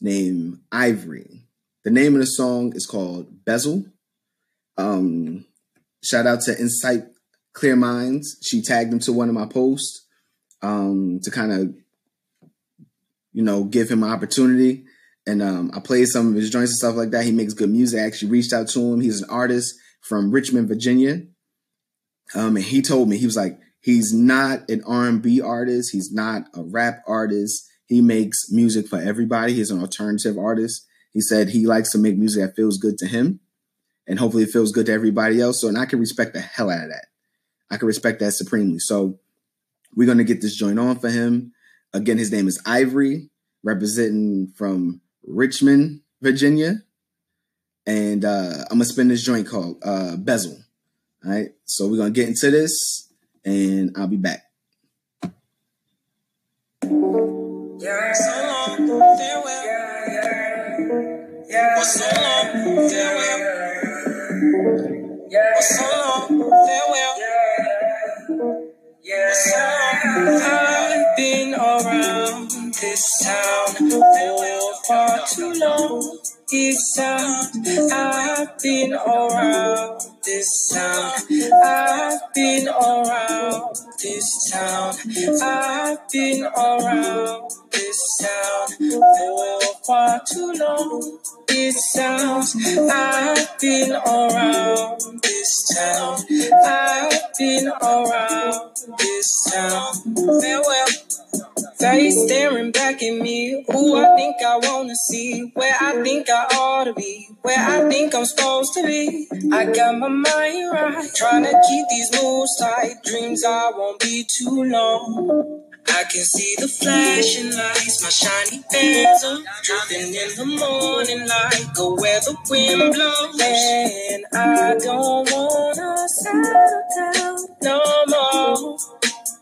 named Ivorie. The name of the song is called Bezel. Um, shout out to Insight Clear Minds. She tagged him to one of my posts um, to kind of, you know, give him an opportunity. And um, I played some of his joints and stuff like that. He makes good music. I actually reached out to him. He's an artist from Richmond, Virginia. Um, and he told me, he was like, he's not an R&B artist. He's not a rap artist. He makes music for everybody. He's an alternative artist. He said he likes to make music that feels good to him and hopefully it feels good to everybody else. So, and I can respect the hell out of that. I can respect that supremely. So, we're to get this joint on for him. Again, his name is Ivorie, representing from Richmond, Virginia. And uh, I'm going to spin this joint called uh, Bezel. All right. So, we're going to get into this and I'll be back. Yeah, so long, farewell. Yeah, yeah, yeah. so long, farewell. Yeah. So long, farewell. Yeah. So long. I've been around this town for far too long. This sound, I've been around this town. I've been around this town. I've been around this town for far too long. It sounds I've been around this town. I've been around this town. Farewell. Face staring back at me. Who I think I wanna see. Where I think I ought to be. Where I think I'm supposed to be. I got my mind right. Trying to keep these moves tight. Dreams I won't be too long. I can see the flashing lights, my shiny bands are dripping in the morning light. Go where the wind blows, and I don't wanna settle down no more.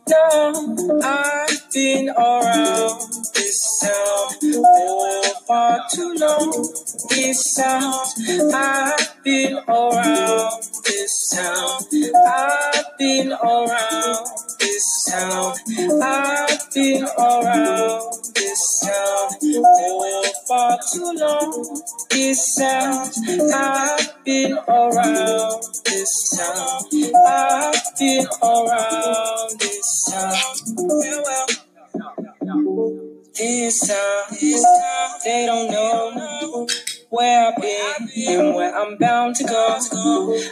No, I've been around this town for far too long. This sound, I've been around this town. I've been around this town. I've been around this town for far too long. This sound, I've been around this town. I've been around this sound. Farewell. This time, time, they don't know where I've been and where I'm bound to go.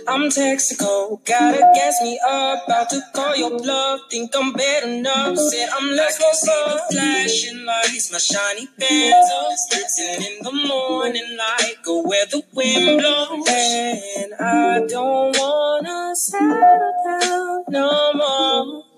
I'm Texaco, gotta gas me up, about to call your bluff. Think I'm better enough, said I'm less for the flashing lights, my shiny bands dripping in the morning light. Go where the wind blows, and I don't wanna settle down no more.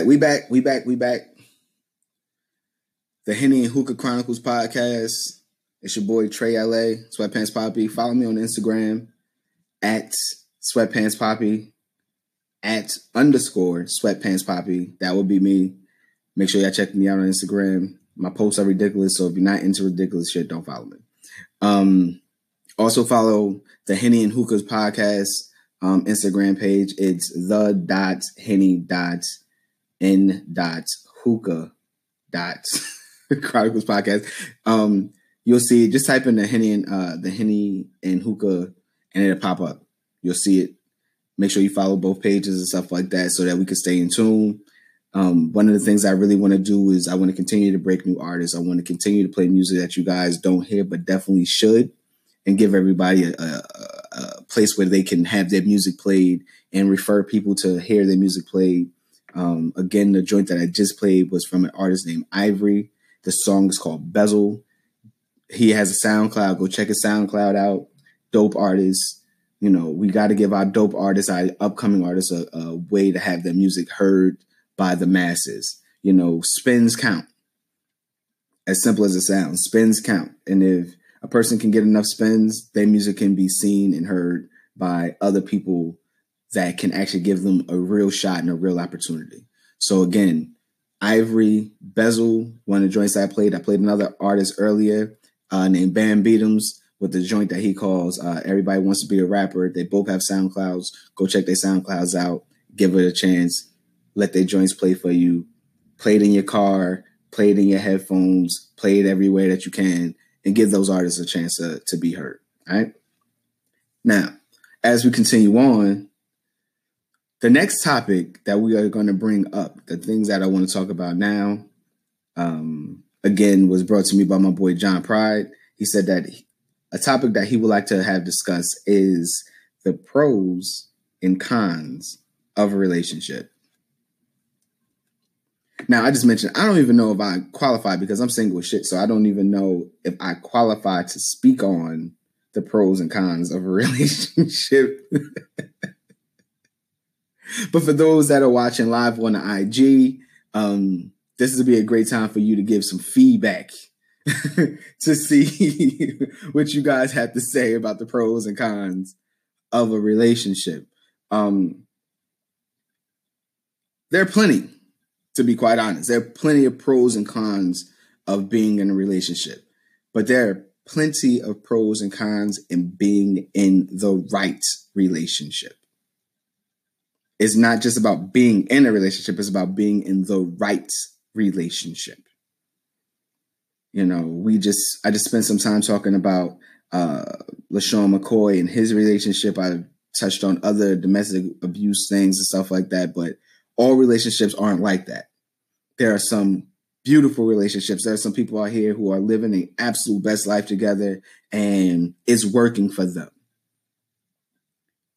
Right, we back, we back, we back. The Henny and Hookah Chronicles podcast. It's your boy Trey LA, Sweatpants Papi. Follow me on Instagram at Sweatpants Papi, at underscore Sweatpants Poppy. That would be me. Make sure y'all check me out on Instagram. My posts are ridiculous, so if you're not into ridiculous shit, don't follow me. Um, also follow the Henny and Hookahs podcast um, Instagram page. It's the dot Henny dot n dot hookah dot [LAUGHS] chronicles podcast. Um you'll see just type in the henny and uh the henny and hookah and it'll pop up. You'll see it. Make sure you follow both pages and stuff like that so that we can stay in tune. Um one of the things i really want to do is i want to continue to break new artists. I want to continue to play music that you guys don't hear but definitely should and give everybody a, a, a place where they can have their music played and refer people to hear their music played um, again, the joint that I just played was from an artist named Ivorie. The song is called Bezel. He has a SoundCloud. Go check his SoundCloud out. Dope artist. You know, we got to give our dope artists, our upcoming artists, a, a way to have their music heard by the masses. You know, spins count. As simple as it sounds, spins count. And if a person can get enough spins, their music can be seen and heard by other people that can actually give them a real shot and a real opportunity. So again, Ivorie, Bezel, one of the joints I played. I played another artist earlier uh, named Bamm Beatumz with the joint that he calls uh, Everybody Wants to Be a Rapper. They both have SoundClouds. Go check their SoundClouds out. Give it a chance. Let their joints play for you. Play it in your car. Play it in your headphones. Play it everywhere that you can, and give those artists a chance to, to be heard. All right. Now, as we continue on, the next topic that we are going to bring up, the things that I want to talk about now, um, again, was brought to me by my boy John Pride. He said that a topic that he would like to have discussed is the pros and cons of a relationship. Now, I just mentioned I don't even know if I qualify because I'm single shit, so I don't even know if I qualify to speak on the pros and cons of a [LAUGHS] relationship. But for those that are watching live on the IG, um, this is to be a great time for you to give some feedback [LAUGHS] to see [LAUGHS] what you guys have to say about the pros and cons of a relationship. Um, there are plenty, to be quite honest. There are plenty of pros and cons of being in a relationship, but there are plenty of pros and cons in being in the right relationship it's not just about being in a relationship, it's about being in the right relationship. You know, we just I just spent some time talking about uh LeSean McCoy and his relationship. I touched on other domestic abuse things and stuff like that, but all relationships aren't like that. There are some beautiful relationships. There are some people out here who are living the absolute best life together and it's working for them.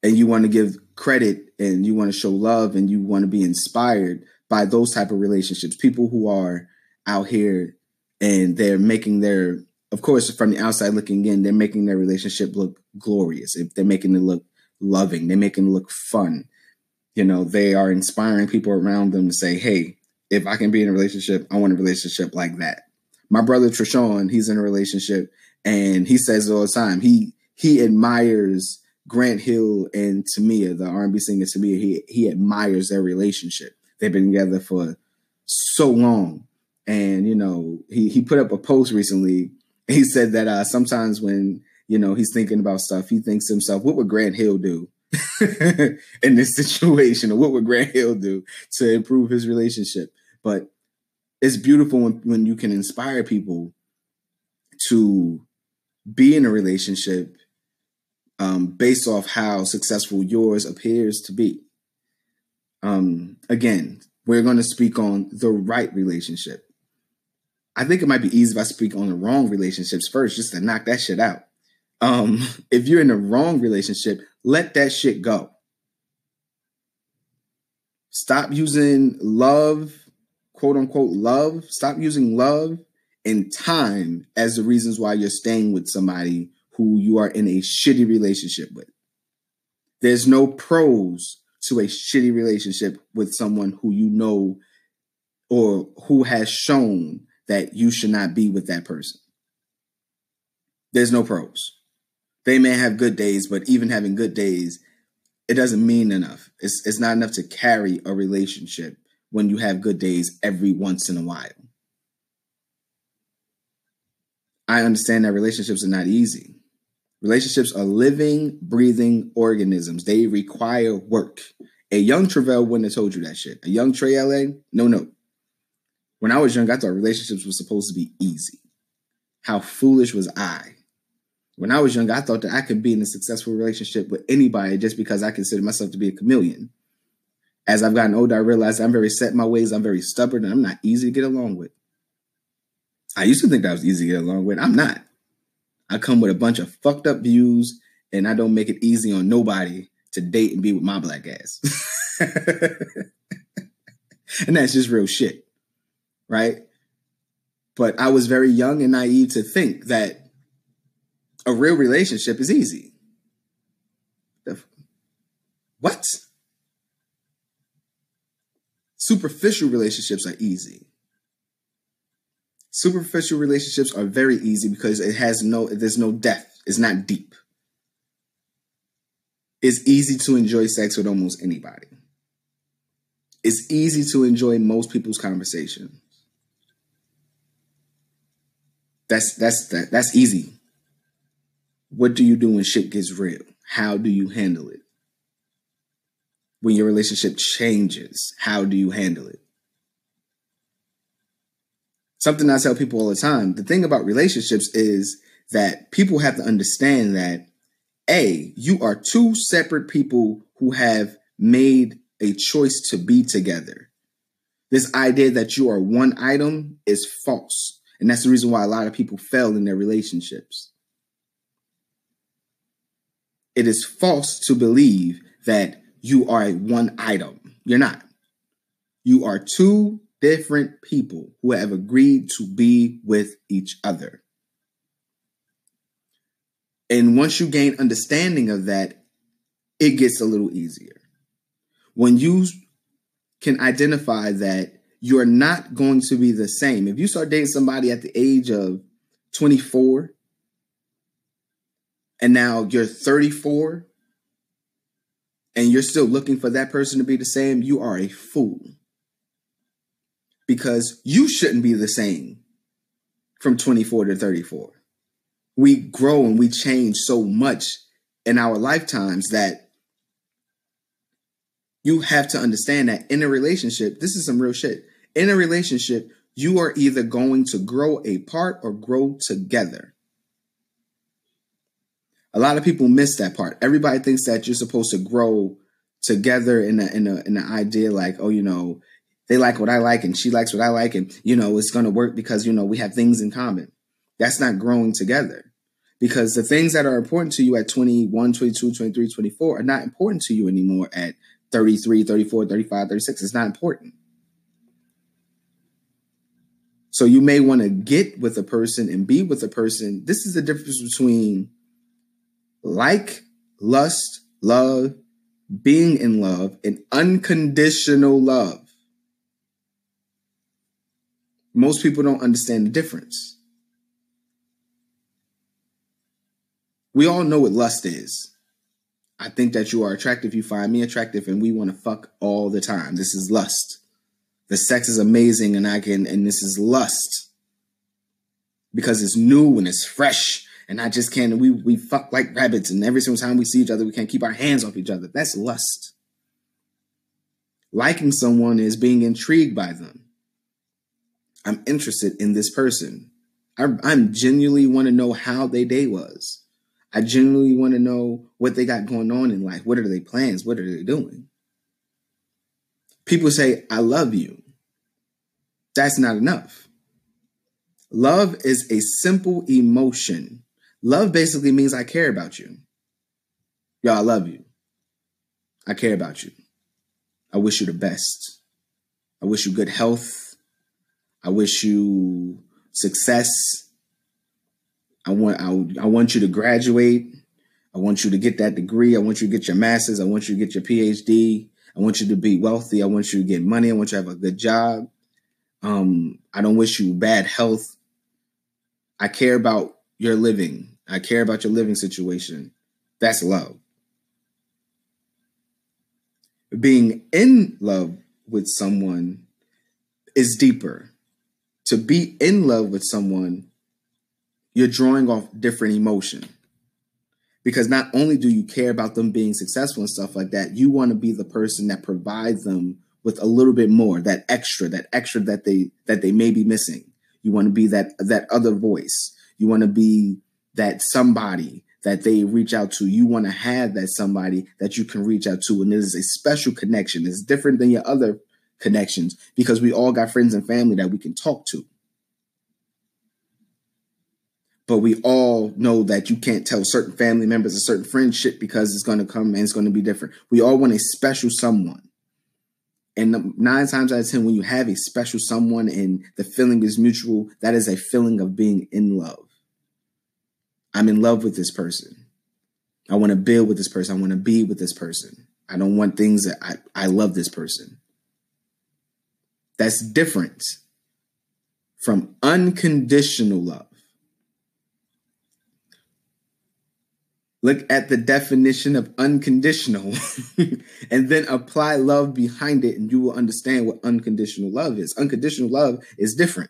And you want to give credit and you want to show love and you want to be inspired by those type of relationships people who are out here and they're making their of course from the outside looking in they're making their relationship look glorious. If they're making it look loving they're making it look fun. You know they are inspiring people around them to say hey if i can be in a relationship i want a relationship like that. My brother Trishawn, he's in a relationship and he says all the time. He he admires Grant Hill and Tamia, the R&B singer Tamia, he he admires their relationship. They've been together for so long, and you know he he put up a post recently. He said that uh, sometimes when you know, he's thinking about stuff. He thinks to himself, what would Grant Hill do [LAUGHS] in this situation? Or what would Grant Hill do to improve his relationship? But it's beautiful when, when you can inspire people to be in a relationship um, based off how successful yours appears to be. Um, again, we're going to speak on the right relationship. I think it might be easy if I speak on the wrong relationships first, just to knock that shit out. Um, [LAUGHS] if you're in the wrong relationship, let that shit go. Stop using love, quote unquote love. Stop using love and time as the reasons why you're staying with somebody who you are in a shitty relationship with. There's no pros to a shitty relationship with someone who you know or who has shown that you should not be with that person. There's no pros. They may have good days, but even having good days, it doesn't mean enough. It's, it's not enough to carry a relationship when you have good days every once in a while. I understand that relationships are not easy. Relationships are living, breathing organisms. They require work. A young Travell wouldn't have told you that shit. A young Trey LA, no, no. When I was young, I thought relationships were supposed to be easy. How foolish was I? When I was young, I thought that I could be in a successful relationship with anybody just because I considered myself to be a chameleon. As I've gotten older, I realized I'm very set in my ways. I'm very stubborn and I'm not easy to get along with. I used to think that was easy to get along with. I'm not. I come with a bunch of fucked up views, and I don't make it easy on nobody to date and be with my black ass. [LAUGHS] and that's just real shit, right? But I was very young and naive to think that a real relationship is easy. What? Superficial relationships are easy superficial relationships are very easy because it has no there's no depth. It's not deep. It's easy to enjoy sex with almost anybody. It's easy to enjoy most people's conversations that's that's that, that's easy. What do you do when shit gets real? How do you handle it? When your relationship changes how do you handle it something I tell people all the time. The thing about relationships is that people have to understand that A, you are two separate people who have made a choice to be together. This idea that you are one item is false. And that's the reason why a lot of people fail in their relationships. It is false to believe that you are a one item. You're not. You are two different people who have agreed to be with each other. And once you gain understanding of that, it gets a little easier. When you can identify that you're not going to be the same. If you start dating somebody at the age of 24 and now you're 34 and you're still looking for that person to be the same, you are a fool because you shouldn't be the same from 24 to 34. We grow and we change so much in our lifetimes that you have to understand that in a relationship, this is some real shit. In a relationship, you are either going to grow apart or grow together. A lot of people miss that part. Everybody thinks that you're supposed to grow together in a in a in an idea like, oh, you know, they like what I like and she likes what I like. And, you know, it's going to work because, you know, we have things in common. That's not growing together because the things that are important to you at 21, 22, 23, 24 are not important to you anymore at 33, 34, 35, 36. It's not important. So you may want to get with a person and be with a person. This is the difference between like, lust, love, being in love, and unconditional love. Most people don't understand the difference. We all know what lust is. I think that you are attractive, you find me attractive, and we want to fuck all the time. This is lust. The sex is amazing, and I can, and this is lust because it's new and it's fresh and I just can't. We we fuck like rabbits, and every single time we see each other, we can't keep our hands off each other. That's lust. Liking someone is being intrigued by them. I'm interested in this person. I, I'm genuinely want to know how their day was. I genuinely want to know what they got going on in life. What are their plans? What are they doing? People say, I love you. That's not enough. Love is a simple emotion. Love basically means I care about you. Yo, I love you. I care about you. I wish you the best. I wish you good health. I wish you success. I want I, I want you to graduate. I want you to get that degree. I want you to get your master's. I want you to get your PhD. I want you to be wealthy. I want you to get money. I want you to have a good job. Um, I don't wish you bad health. I care about your living. I care about your living situation. That's love. Being in love with someone is deeper. To be in love with someone, you're drawing off different emotion because not only do you care about them being successful and stuff like that, you want to be the person that provides them with a little bit more, that extra, that extra that they that they may be missing. You want to be that that other voice. You want to be that somebody that they reach out to. You want to have that somebody that you can reach out to, and there's a special connection. It's different than your other connections because we all got friends and family that we can talk to but we all know that you can't tell certain family members a certain friendship because it's going to come and it's going to be different. We all want a special someone. And nine times out of 10, when you have a special someone and the feeling is mutual, that is a feeling of being in love. I'm in love with this person. I want to build with this person. I want to be with this person. I don't want things that I, I love this person. That's different from unconditional love. look at the definition of unconditional [LAUGHS] and then apply love behind it and you will understand what unconditional love is. Unconditional love is different.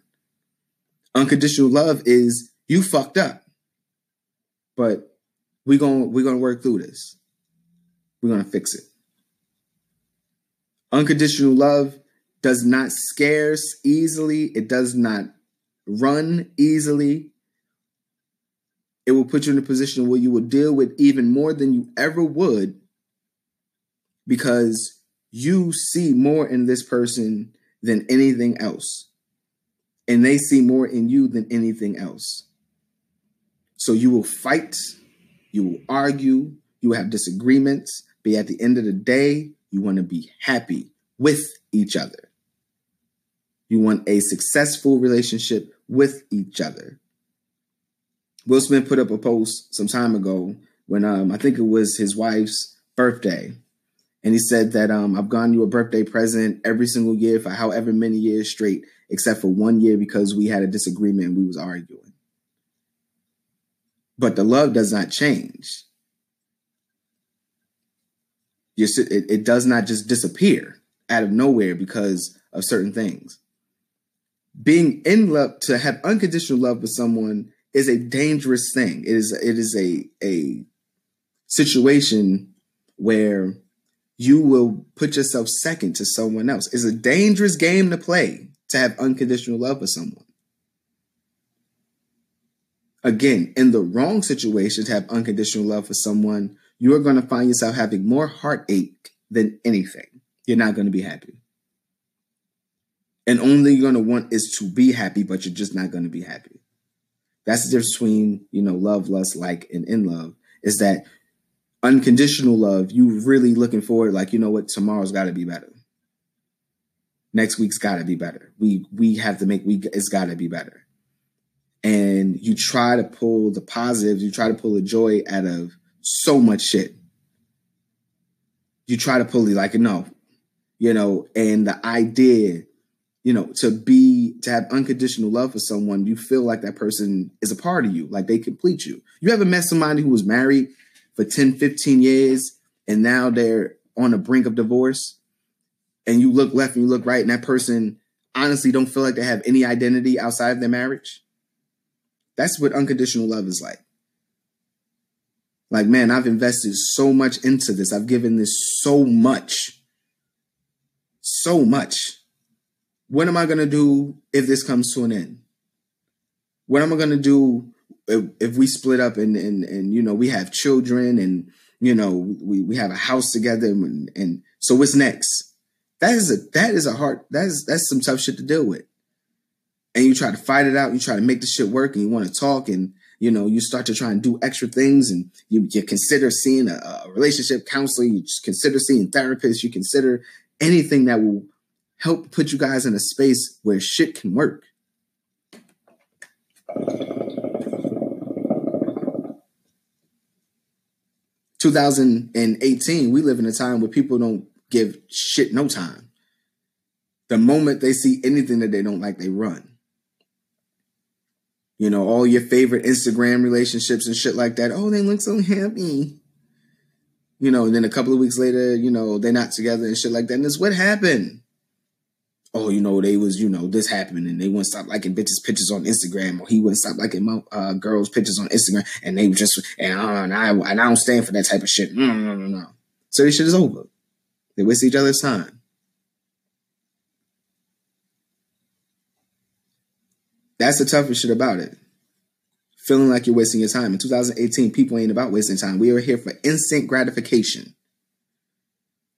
Unconditional love is you fucked up but we're going we're going to work through this. We're going to fix it. Unconditional love does not scarce easily it does not run easily it will put you in a position where you will deal with even more than you ever would because you see more in this person than anything else. And they see more in you than anything else. So you will fight, you will argue, you will have disagreements, but at the end of the day, you want to be happy with each other. You want a successful relationship with each other. Will Smith put up a post some time ago when um, I think it was his wife's birthday. And he said that um, I've gotten you a birthday present every single year for however many years straight, except for one year because we had a disagreement and we was arguing. But the love does not change. It, it does not just disappear out of nowhere because of certain things. Being in love, to have unconditional love with someone is a dangerous thing. It is it is a a situation where you will put yourself second to someone else. It's a dangerous game to play to have unconditional love for someone. Again, in the wrong situation to have unconditional love for someone, you are going to find yourself having more heartache than anything. You're not going to be happy. And only you're going to want is to be happy, but you're just not going to be happy. That's the difference between, you know, love, lust, like, and in love is that unconditional love, you really looking forward, like, you know what, tomorrow's got to be better. Next week's got to be better. We we have to make we it's got to be better. And you try to pull the positives, you try to pull the joy out of so much shit. You try to pull the like, no, you know, and the idea you know, to be to have unconditional love for someone, you feel like that person is a part of you, like they complete you. You ever met somebody who was married for 10, 15 years and now they're on the brink of divorce and you look left and you look right and that person honestly don't feel like they have any identity outside of their marriage? That's what unconditional love is like. Like, man, I've invested so much into this. I've given this so much. So much. What am I going to do if this comes to an end? What am I going to do if, if, we split up and, and, and, you know, we have children and, you know, we, we have a house together and, and so what's next? That is a, that is a hard, that is, that's some tough shit to deal with. And you try to fight it out. You try to make the shit work and you want to talk and, you know, you start to try and do extra things and you, you consider seeing a, a relationship counselor, you consider seeing therapists, you consider anything that will help put you guys in a space where shit can work. Two thousand and eighteen, we live in a time where people don't give shit no time. The moment they see anything that they don't like, they run you know, all your favorite Instagram relationships and shit like that. Oh, they look so happy. You know, and then a couple of weeks later, you know, they're not together and shit like that. And it's what happened. Oh, you know, they was, you know, this happened and they wouldn't stop liking bitches' pictures on Instagram or he wouldn't stop liking my, uh, girls' pictures on Instagram and they just, and, uh, and, I, and I don't stand for that type of shit. No, no, no, no. So this shit is over. They waste each other's time. That's the toughest shit about it. Feeling like you're wasting your time. In 2018, people ain't about wasting time. We are here for instant gratification.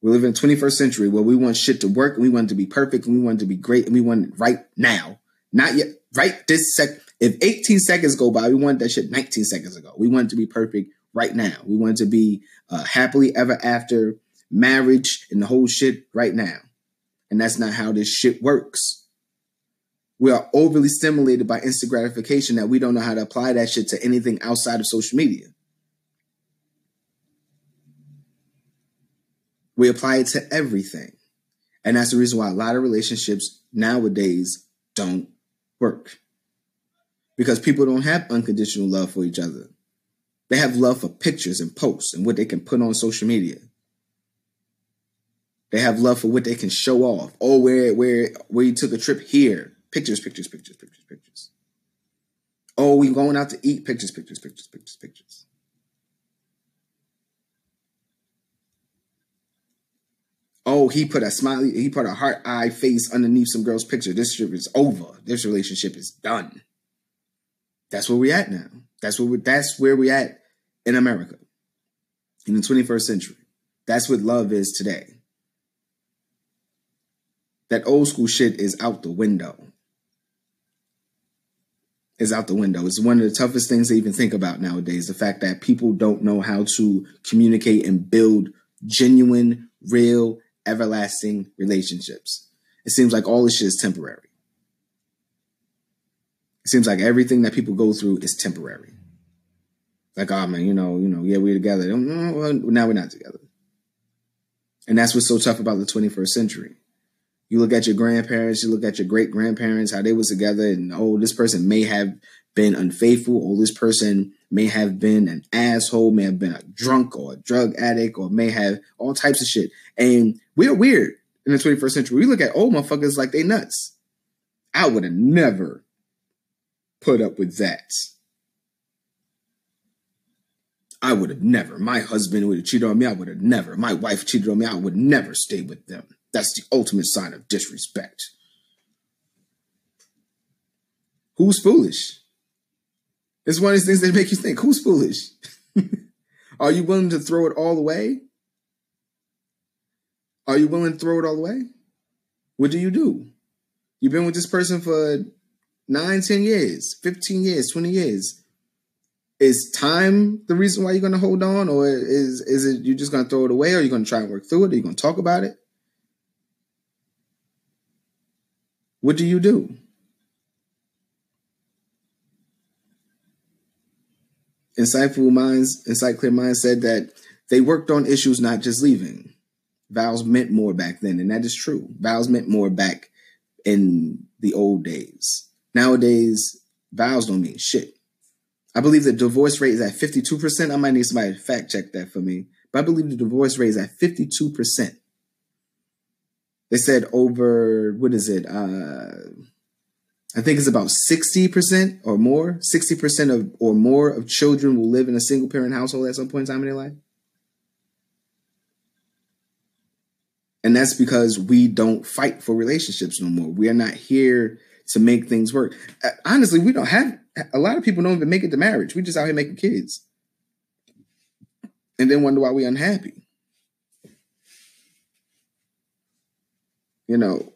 We live in the 21st century where we want shit to work and we want it to be perfect and we want it to be great and we want it right now. Not yet, right this sec. If 18 seconds go by, we want that shit 19 seconds ago. We want it to be perfect right now. We want it to be uh, happily ever after marriage and the whole shit right now. And that's not how this shit works we are overly stimulated by instant gratification that we don't know how to apply that shit to anything outside of social media. We apply it to everything. And that's the reason why a lot of relationships nowadays don't work. Because people don't have unconditional love for each other. They have love for pictures and posts and what they can put on social media. They have love for what they can show off. Oh, where where where you took a trip here. Pictures, pictures, pictures, pictures, pictures. Oh, we going out to eat. Pictures, pictures, pictures, pictures, pictures. Oh, he put a smiley, he put a heart eye face underneath some girl's picture. This trip is over. This relationship is done. That's where we're at now. That's where we that's where we at in America in the 21st century. That's what love is today. That old school shit is out the window is out the window. It's one of the toughest things to even think about nowadays. The fact that people don't know how to communicate and build genuine, real, everlasting relationships. It seems like all this shit is temporary. It seems like everything that people go through is temporary. Like, oh man, you know, you know, yeah, we're together. Mm, well, now we're not together. And that's what's so tough about the 21st century. You look at your grandparents, you look at your great grandparents, how they was together, and oh, this person may have been unfaithful, or this person may have been an asshole, may have been a drunk or a drug addict, or may have all types of shit. And we're weird in the 21st century. We look at old motherfuckers like they nuts. I would have never put up with that. I would have never. My husband would have cheated on me. I would have never. My wife cheated on me. I would never stay with them. That's the ultimate sign of disrespect. Who's foolish? It's one of these things that make you think, who's foolish? [LAUGHS] Are you willing to throw it all away? Are you willing to throw it all away? What do you do? You've been with this person for nine, ten years, 15 years, 20 years. Is time the reason why you're going to hold on? Or is, is it you're just going to throw it away? Or are you going to try and work through it? Are you going to talk about it? What do you do? Insightful Minds, Insight Clear Minds said that they worked on issues, not just leaving. Vows meant more back then, and that is true. Vows meant more back in the old days. Nowadays, vows don't mean shit. I believe the divorce rate is at 52%. I might need somebody to fact check that for me. But I believe the divorce rate is at 52%. They said over what is it? Uh, I think it's about 60% or more, 60% of or more of children will live in a single parent household at some point in time in their life. And that's because we don't fight for relationships no more. We are not here to make things work. Uh, honestly, we don't have a lot of people don't even make it to marriage. We just out here making kids. And then wonder why we're unhappy. You know,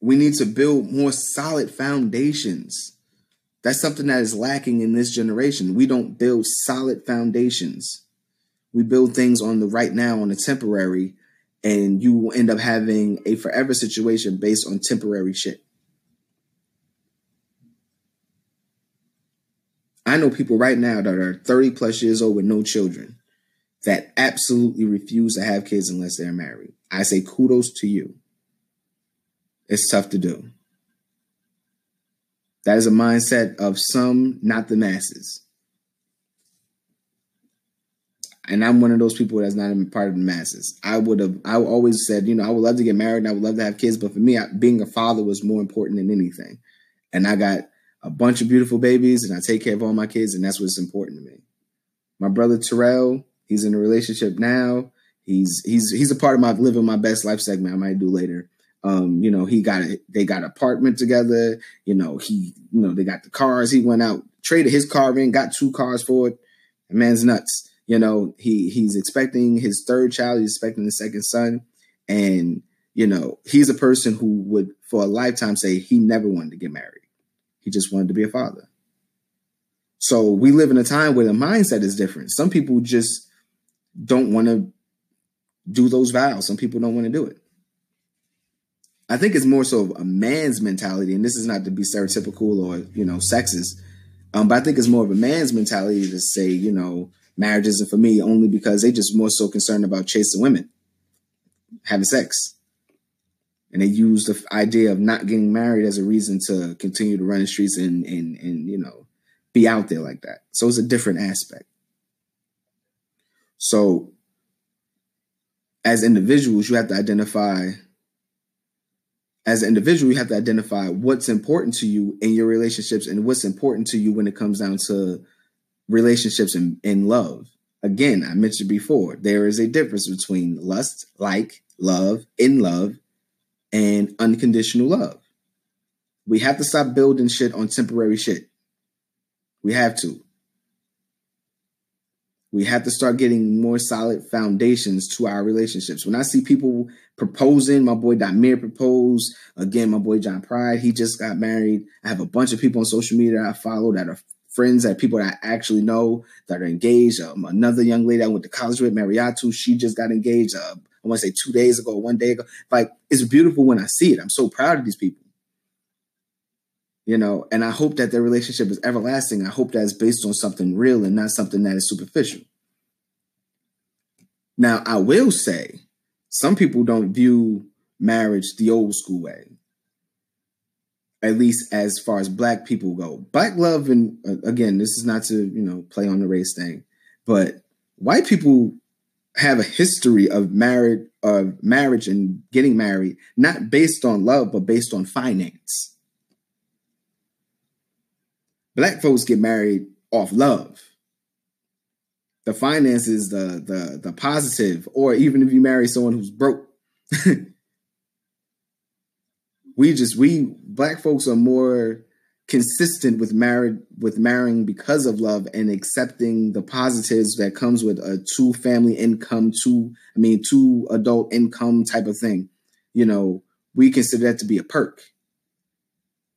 we need to build more solid foundations. That's something that is lacking in this generation. We don't build solid foundations. We build things on the right now, on the temporary, and you will end up having a forever situation based on temporary shit. I know people right now that are 30 plus years old with no children that absolutely refuse to have kids unless they're married. I say kudos to you. It's tough to do. That is a mindset of some, not the masses. And I'm one of those people that's not even part of the masses. I would have, I always said, you know, I would love to get married and I would love to have kids, but for me, I, being a father was more important than anything. And I got a bunch of beautiful babies and I take care of all my kids, and that's what's important to me. My brother Terrell, he's in a relationship now. He's he's he's a part of my living my best life segment I might do later. Um, you know, he got it. They got an apartment together. You know, he, you know, they got the cars. He went out, traded his car in, got two cars for it. The man's nuts. You know, he he's expecting his third child. He's expecting the second son, and you know, he's a person who would, for a lifetime, say he never wanted to get married. He just wanted to be a father. So we live in a time where the mindset is different. Some people just don't want to do those vows. Some people don't want to do it. I think it's more so a man's mentality, and this is not to be stereotypical or you know sexist, um, but I think it's more of a man's mentality to say you know marriage isn't for me only because they just more so concerned about chasing women, having sex, and they use the idea of not getting married as a reason to continue to run the streets and and and you know be out there like that. So it's a different aspect. So as individuals, you have to identify as an individual, you have to identify what's important to you in your relationships and what's important to you when it comes down to relationships and, and love. Again, I mentioned before, there is a difference between lust, like, love, in love, and unconditional love. We have to stop building shit on temporary shit. We have to. We have to start getting more solid foundations to our relationships. When I see people proposing, my boy Damir proposed. Again, my boy John Pride, he just got married. I have a bunch of people on social media I follow that are friends, that people that I actually know that are engaged. Um, another young lady I went to college with, Mariatu, she just got engaged. Uh, I want to say two days ago, one day ago. Like it's beautiful when I see it. I'm so proud of these people you know and i hope that their relationship is everlasting i hope that it's based on something real and not something that is superficial now i will say some people don't view marriage the old school way at least as far as black people go black love and uh, again this is not to you know play on the race thing but white people have a history of marriage of marriage and getting married not based on love but based on finance Black folks get married off love. The finances, the the the positive, or even if you marry someone who's broke. [LAUGHS] we just we black folks are more consistent with married with marrying because of love and accepting the positives that comes with a two family income, two I mean two adult income type of thing. You know, we consider that to be a perk.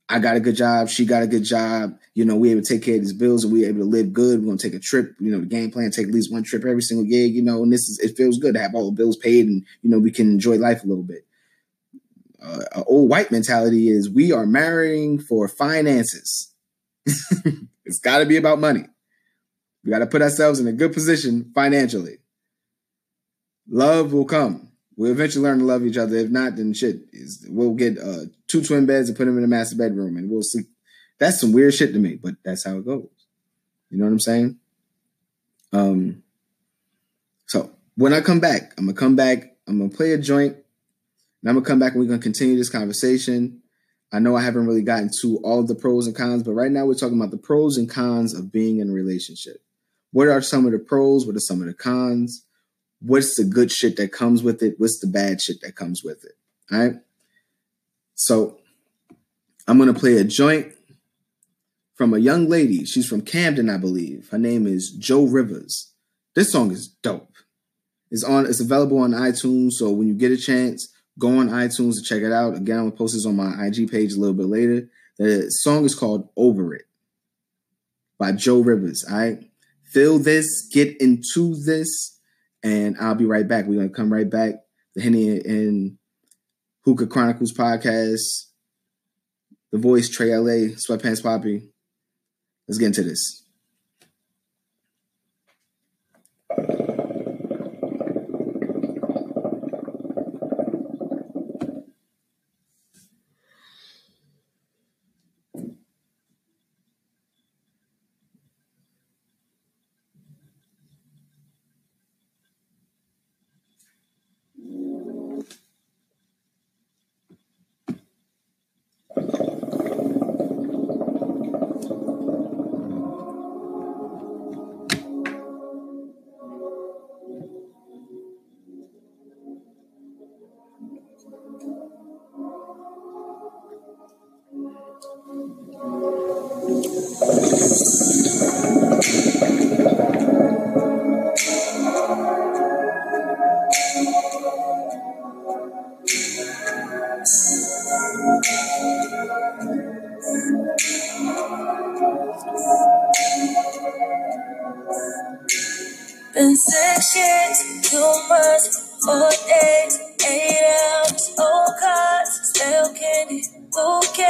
I got a good job, she got a good job. You know, we able to take care of these bills and we able to live good. We're gonna take a trip. You know, the game plan take at least one trip every single year. You know, and this is it feels good to have all the bills paid and you know we can enjoy life a little bit. Uh, old white mentality is we are marrying for finances. [LAUGHS] it's got to be about money. We got to put ourselves in a good position financially. Love will come. We'll eventually learn to love each other. If not, then shit, is we'll get uh, two twin beds and put them in a master bedroom, and we'll sleep. That's some weird shit to me, but that's how it goes. You know what I'm saying? Um. So when I come back, I'm gonna come back. I'm gonna play a joint, and I'm gonna come back and we're gonna continue this conversation. I know I haven't really gotten to all of the pros and cons, but right now we're talking about the pros and cons of being in a relationship. What are some of the pros? What are some of the cons? What's the good shit that comes with it? What's the bad shit that comes with it? All right. So I'm to play a joint from a young lady. She's from Camden, I believe. Her name is Jo Rivers. This song is dope. It's on. It's available on iTunes. So when you get a chance, go on iTunes to check it out. Again, I'm gonna post this on my IG page a little bit later. The song is called "Over It" by Jo Rivers. All right, feel this, get into this, and I'll be right back. We're gonna come right back. The Henny and Hookah Chronicles podcast. The voice Trey LA, Sweatpants Papi. Let's get into this.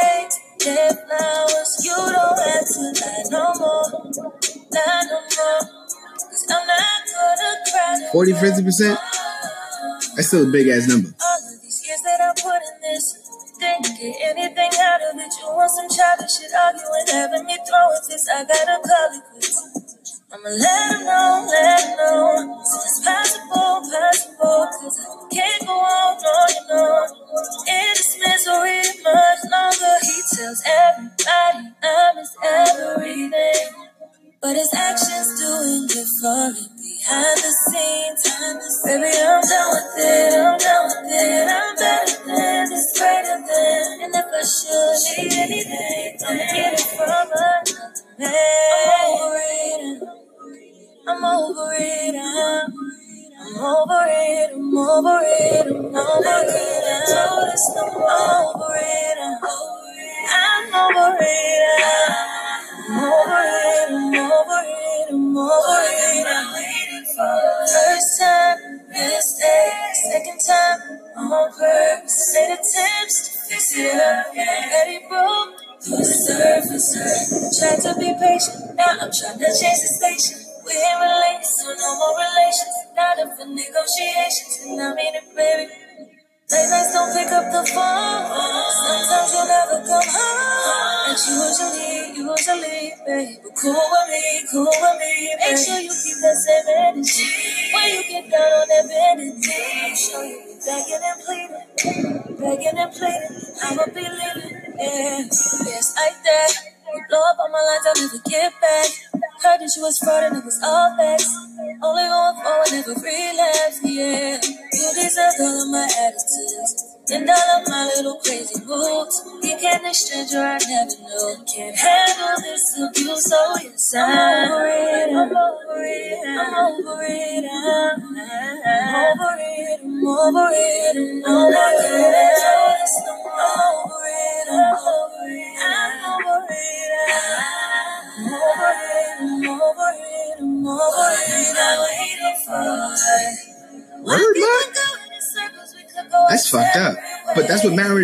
bouquet, dead flowers. You don't have to lie no more, lie no more. Cause I'm not gonna cry. 40, 50 percent. That's still a big ass number. All of these years that I put in this. Didn't get anything out of it. You want some childish shit arguing, having me throwing. I gotta call it quits. I'ma let him know, let him know.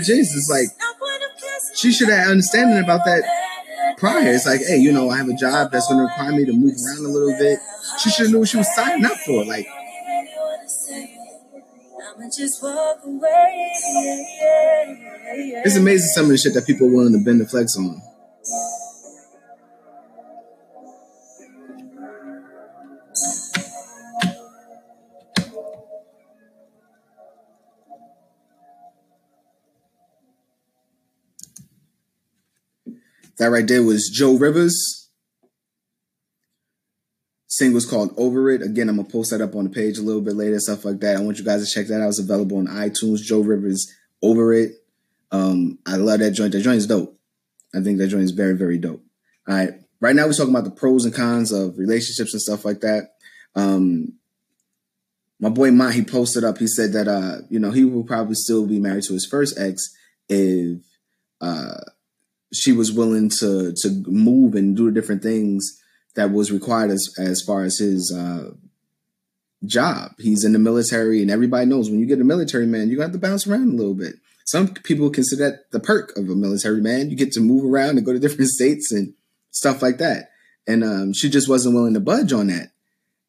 Is. It's like she should have understanding about that prior. It's like, hey, you know, I have a job that's going to require me to move around a little bit. She should have knew what she was signing up for. Like, it's amazing some of the shit that people are willing to bend the flex on. That right there was Jo Rivers. Singles called Over It. Again, I'm gonna post that up on the page a little bit later, stuff like that. I want you guys to check that out. It's available on iTunes. Jo Rivers Over It. Um, I love that joint. That joint is dope. I think that joint is very, very dope. All right. Right now we're talking about the pros and cons of relationships and stuff like that. Um, my boy Mont, he posted up, he said that uh, you know, he will probably still be married to his first ex if uh she was willing to to move and do the different things that was required as as far as his uh job. He's in the military and everybody knows when you get a military man, you got to bounce around a little bit. Some people consider that the perk of a military man. You get to move around and go to different [LAUGHS] states and stuff like that. And um, she just wasn't willing to budge on that.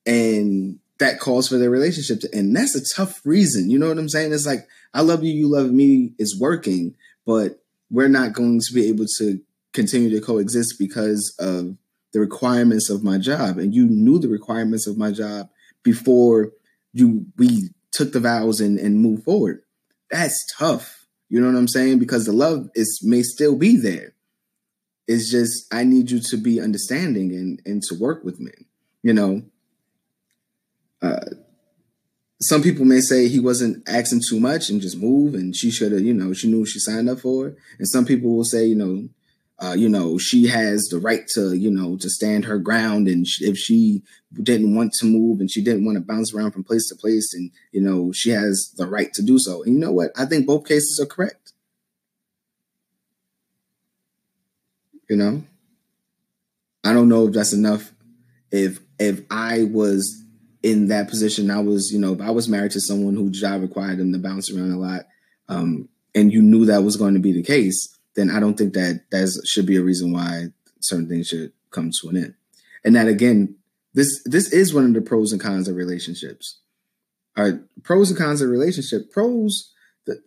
And that calls for their relationship to end. That's a tough reason. You know what I'm saying? It's like, I love you, you love me is working, but we're not going to be able to continue to coexist because of the requirements of my job. And you knew the requirements of my job before you we took the vows and, and moved forward. That's tough. You know what I'm saying? Because the love is may still be there. It's just I need you to be understanding and and to work with me. You know, uh, some people may say he wasn't asking too much and just move, and she should have, you know, she knew she signed up for. it. And some people will say, you know, uh, you know, she has the right to, you know, to stand her ground, and if she didn't want to move and she didn't want to bounce around from place to place, and you know, she has the right to do so. And you know what? I think both cases are correct. You know, I don't know if that's enough. If if I was in that position, I was, you know, I was married to someone whose job required them to bounce around a lot, um, and you knew that was going to be the case, then I don't think that that should be a reason why certain things should come to an end. And that again, this this is one of the pros and cons of relationships. All right, pros and cons of relationship. Pros, the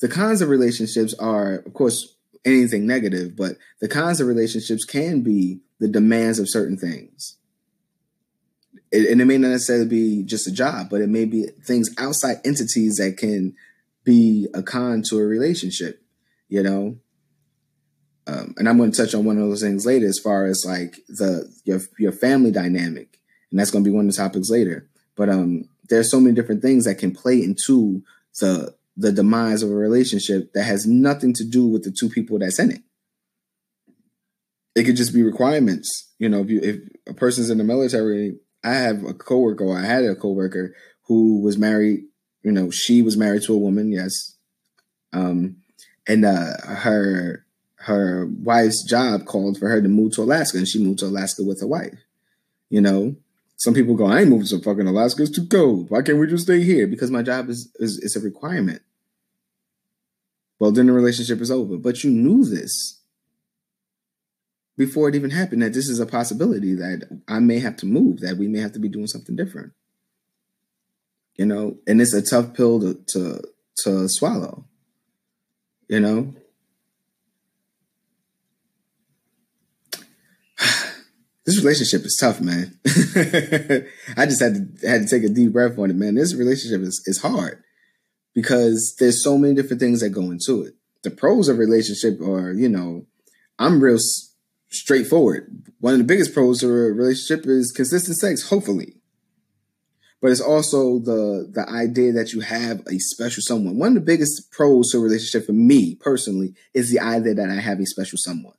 the cons of relationships are, of course, anything negative, but the cons of relationships can be the demands of certain things it, and it may not necessarily be just a job, but it may be things outside entities that can be a con to a relationship, you know. Um, and I'm going to touch on one of those things later, as far as like the your your family dynamic, and that's going to be one of the topics later. But um, there's so many different things that can play into the the demise of a relationship that has nothing to do with the two people that's in it. It could just be requirements. You know, if you if a person's in the military I have a coworker, or I had a coworker who was married. You know, she was married to a woman, yes, um, and uh, her her wife's job called for her to move to Alaska, and she moved to Alaska with her wife. You know, some people go, "I ain't moving to fucking Alaska; it's too cold. Why can't we just stay here?" Because my job is is, is a requirement. Well, then the relationship is over. But you knew this before it even happened that this is a possibility that I may have to move, that we may have to be doing something different. You know, and it's a tough pill to to, to swallow. You know, [SIGHS] this relationship is tough, man. [LAUGHS] I just had to had to take a deep breath on it, man. This relationship is is hard because there's so many different things that go into it. The pros of relationship are, you know, I'm real straightforward. One of the biggest pros to a relationship is consistent sex, hopefully. But it's also the the idea that you have a special someone. One of the biggest pros to a relationship for me personally is the idea that I have a special someone.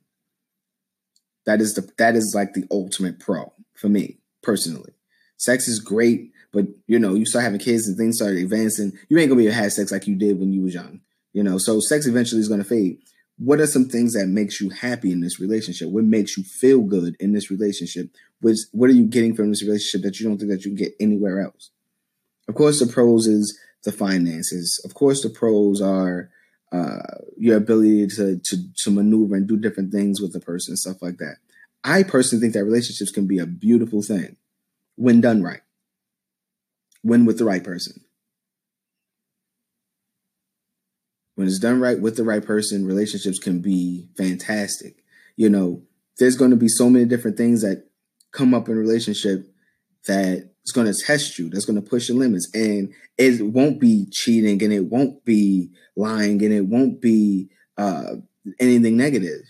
That is the that is like the ultimate pro for me personally. Sex is great, but you know, you start having kids and things start advancing. You ain't gonna be able to have sex like you did when you was young. You know, so sex eventually is gonna fade what are some things that makes you happy in this relationship? What makes you feel good in this relationship? Which what are you getting from this relationship that you don't think that you can get anywhere else? Of course, the pros is the finances. Of course, the pros are uh, your ability to, to to maneuver and do different things with the person and stuff like that. I personally think that relationships can be a beautiful thing when done right, when with the right person. When it's done right with the right person, relationships can be fantastic. You know, there's going to be so many different things that come up in relationship that is going to test you, that's going to push your limits. And it won't be cheating and it won't be lying and it won't be uh, anything negative.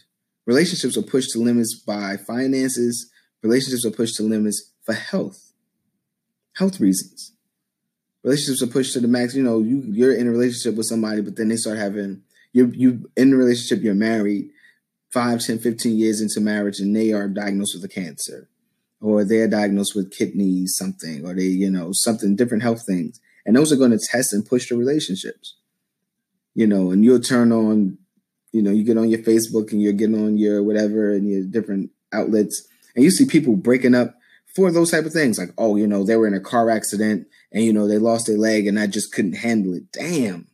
relationships are pushed to limits by finances. Relationships are pushed to limits for health, health reasons. Relationships are pushed to the max. You know, you you're in a relationship with somebody, but then they start having you you in a relationship, you're married, 5, 10, 15 years into marriage, and they are diagnosed with a cancer, or they're diagnosed with kidneys, something, or they, you know, something different health things. And those are going to test and push the relationships. You know, and you'll turn on, you know, you get on your Facebook and you're getting on your whatever and your different outlets, and you see people breaking up for those type of things. Like, oh, you know, they were in a car accident and you know they lost their leg and I just couldn't handle it. Damn.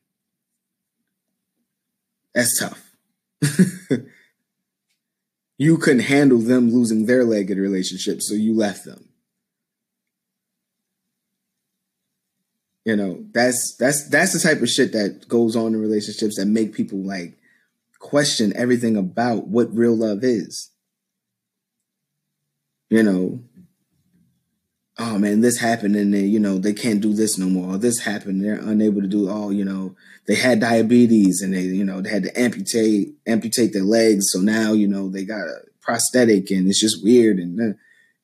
That's tough. [LAUGHS] you couldn't handle them losing their leg in a relationship, so you left them. You know, that's that's that's the type of shit that goes on in relationships that make people like question everything about what real love is. You know, oh man, this happened and they, you know, they can't do this no more. Or this happened, they're unable to do oh, you know, they had diabetes and they, you know, they had to amputate amputate their legs. So now, you know, they got a prosthetic and it's just weird and uh,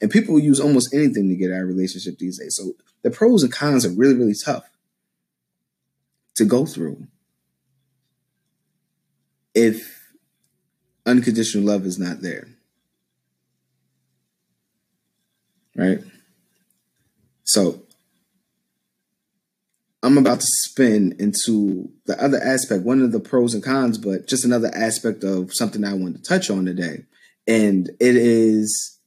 and people use almost anything to get out of relationship these days. So the pros and cons are really, really tough to go through if unconditional love is not there. Right? So I'm about to spin into the other aspect, one of the pros and cons, but just another aspect of something I want to touch on today. And it is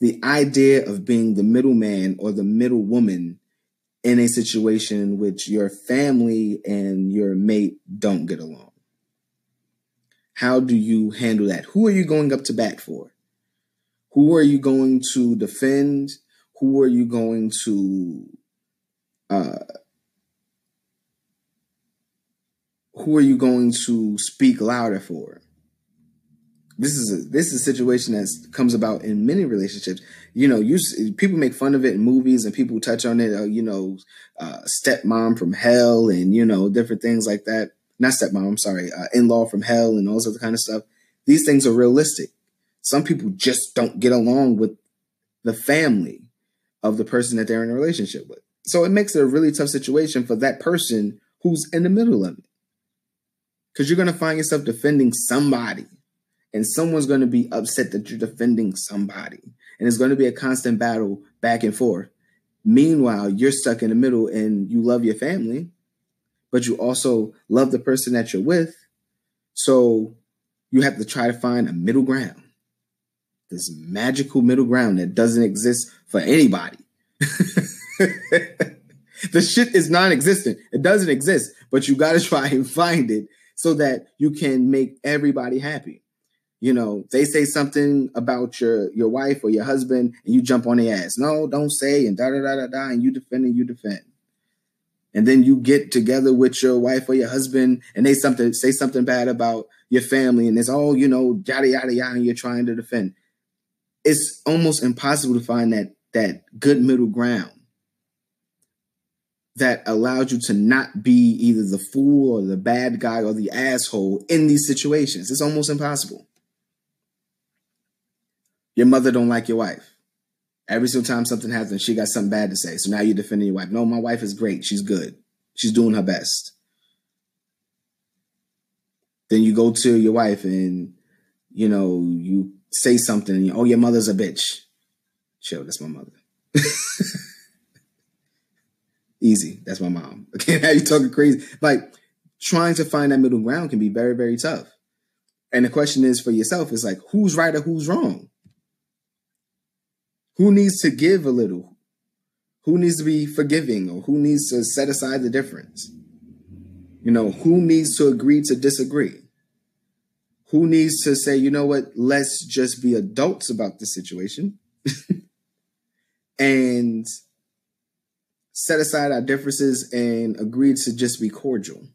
the idea of being the middleman or the middle woman in a situation in which your family and your mate don't get along. How do you handle that? Who are you going up to bat for? Who are you going to defend? Who are you going to uh, who are you going to speak louder for? This is a this is a situation that comes about in many relationships. You know, you people make fun of it in movies and people touch on it. Uh, you know, uh, stepmom from hell and you know different things like that. Not stepmom, I'm sorry, uh, in law from hell and all this other kind of stuff. These things are realistic. Some people just don't get along with the family of the person that they're in a relationship with. So it makes it a really tough situation for that person who's in the middle of it. Because you're going to find yourself defending somebody, and someone's going to be upset that you're defending somebody. And it's going to be a constant battle back and forth. Meanwhile, you're stuck in the middle and you love your family, but you also love the person that you're with. So you have to try to find a middle ground this magical middle ground that doesn't exist for anybody. [LAUGHS] the shit is non-existent. It doesn't exist, but you got to [LAUGHS] try and find it so that you can make everybody happy. You know, they say something about your your wife or your husband, and you jump on their ass. No, don't say, and da da da da da, and you defend and you defend. And then you get together with your wife or your husband, and they something say something bad about your family, and it's all you know, yada yada yada, and you're trying to defend it's almost impossible to find that that good middle ground that allows you to not be either the fool or the bad guy or the asshole in these situations. It's almost impossible. Your mother don't like your wife. Every single time something happens, she got something bad to say. So now you're defending your wife. No, my wife is great. She's good. She's doing her best. Then you go to your wife and you know, you say something, oh, your mother's a bitch. Chill, that's my mother. [LAUGHS] Easy, that's my mom. [LAUGHS] Can't have you talking crazy. Like trying to find that middle ground can be very, very tough. And the question is for yourself is like, who's right or who's wrong? Who needs to give a little? Who needs to be forgiving or who needs to set aside the difference? You know, who needs to agree to disagree? Who needs to say, you know what, let's just be adults about this situation [LAUGHS] and set aside our differences and agree to just be cordial.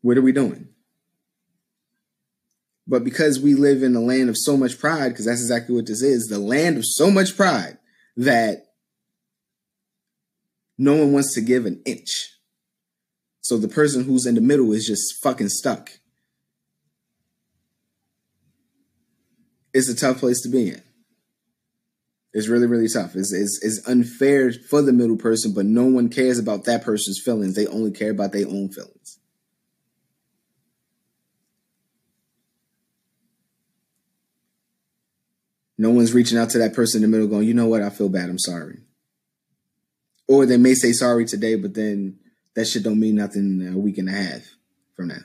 What are we doing? But because we live in a land of so much pride, because that's exactly what this is the land of so much pride that no one wants to give an inch. So the person who's in the middle is just fucking stuck it's a tough place to be in. It's really, really tough. It's, it's, it's unfair for the middle person, but no one cares about that person's feelings. They only care about their own feelings. No one's reaching out to that person in the middle going, you know what, I feel bad, I'm sorry. Or they may say sorry today, but then that shit don't mean nothing in a week and a half from now.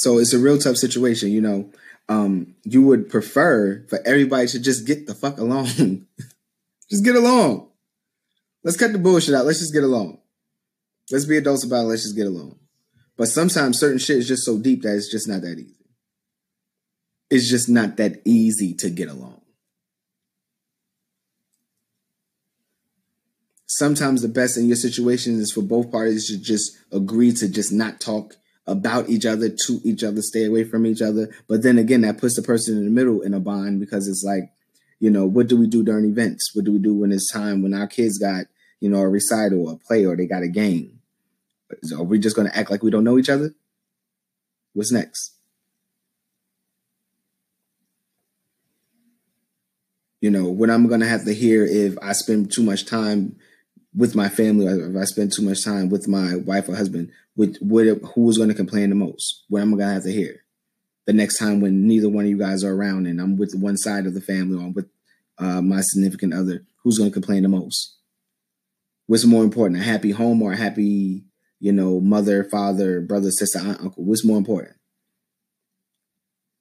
So it's a real tough situation, you know. Um, you would prefer for everybody to just get the fuck along. [LAUGHS] just get along. Let's cut the bullshit out. Let's just get along. Let's be adults about it. Let's just get along. But sometimes certain shit is just so deep that it's just not that easy. It's just not that easy to get along. Sometimes the best in your situation is for both parties to just agree to just not talk about each other, to each other, stay away from each other. But then again, that puts the person in the middle in a bond because it's like, you know, what do we do during events? What do we do when it's time when our kids got, you know, a recital, a play, or they got a game? Are we just going to act like we don't know each other? What's next? you know what i'm going to have to hear if i spend too much time with my family if i spend too much time with my wife or husband with what who's going to complain the most? What am i'm going to have to hear? The next time when neither one of you guys are around and i'm with one side of the family or I'm with uh, my significant other who's going to complain the most? What's more important a happy home or a happy you know mother father brother sister aunt uncle? What's more important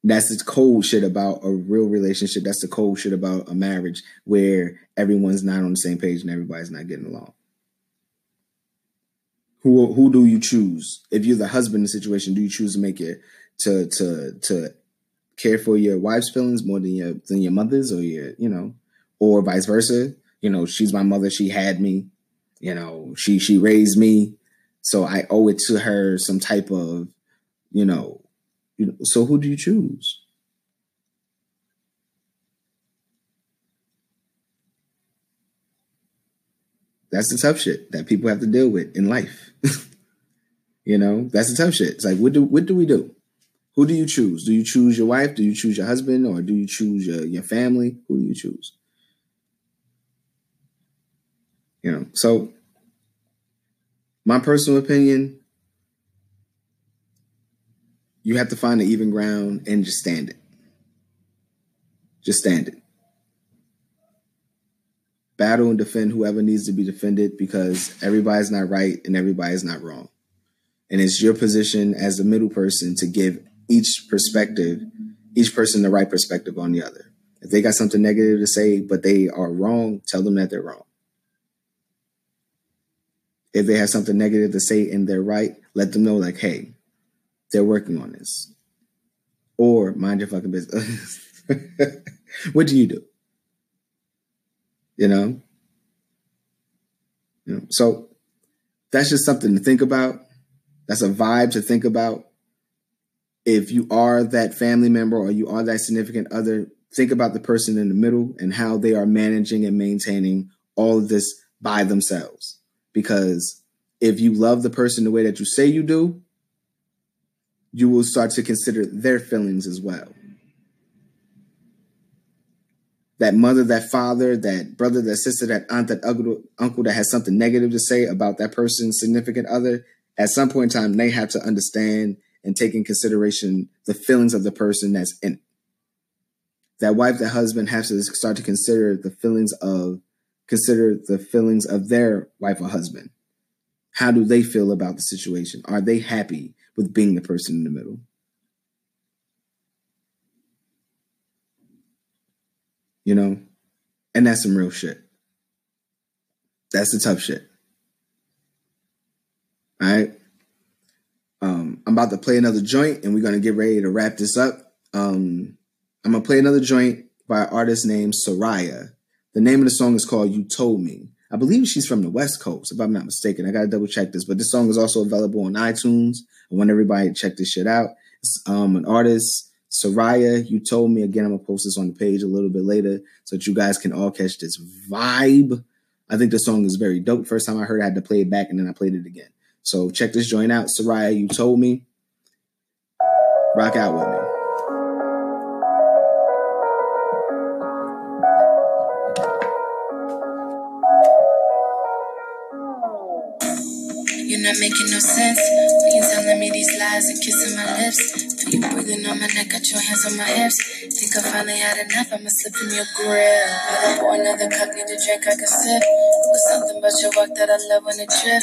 that's the cold shit about a real relationship. That's the cold shit about a marriage where everyone's not on the same page and everybody's not getting along. Who who do you choose? If you're the husband in the situation, do you choose to make it to to to care for your wife's feelings more than your than your mother's or your you know, or vice versa? You know, she's my mother. She had me. You know, she she raised me, so I owe it to her some type of you know you know, so who do you choose? That's the tough shit that people have to deal with in life. [LAUGHS] you know, that's the tough shit. It's like, what do what do we do? Who do you choose? Do you choose your wife? Do you choose your husband? Or do you choose your, your family? Who do you choose? You know, so my personal opinion, you have to find the even ground and just stand it. Just stand it. Battle and defend whoever needs to be defended because everybody's not right and everybody's not wrong. And it's your position as the middle person to give each perspective, each person the right perspective on the other. If they got something negative to say, but they are wrong, tell them that they're wrong. If they have something negative to say and they're right, let them know, like, hey, they're working on this. Or mind your fucking business. [LAUGHS] what do you do? You know? You know, so that's just something to think about. That's a vibe to think about. If you are that family member or you are that significant other, think about the person in the middle and how they are managing and maintaining all of this by themselves. Because if you love the person the way that you say you do, you will start to consider their feelings as well. That mother, that father, that brother, that sister, that aunt, that uncle, that has something negative to say about that person's significant other, at some point in time, they have to understand and take in consideration the feelings of the person that's in it. That wife, that husband has to start to consider the feelings of consider the feelings of their wife or husband. How do they feel about the situation? Are they happy? With being the person in the middle. You know? And that's some real shit. That's the tough shit. All right. Um, I'm about to play another joint and we're going to get ready to wrap this up. Um, I'm going to play another joint by an artist named Serayah. The name of the song is called You Told Me. I believe she's from the West Coast, if I'm not mistaken. I got to double check this, but this song is also available on iTunes. I want everybody to check this shit out. It's um, an artist, Serayah. You told me again. I'm gonna post this on the page a little bit later so that you guys can all catch this vibe. I think the song is very dope. First time I heard, it, I had to play it back, and then I played it again. So check this joint out, Serayah. You told me. Rock out with me. Not making no sense. When you telling me these lies and kissing my lips. Feel you breathing on my neck, got your hands on my hips. Think I finally had enough, I'ma slip in your grip. Pour another cup, need a drink, I can sip. With something about your walk that I love when it drip.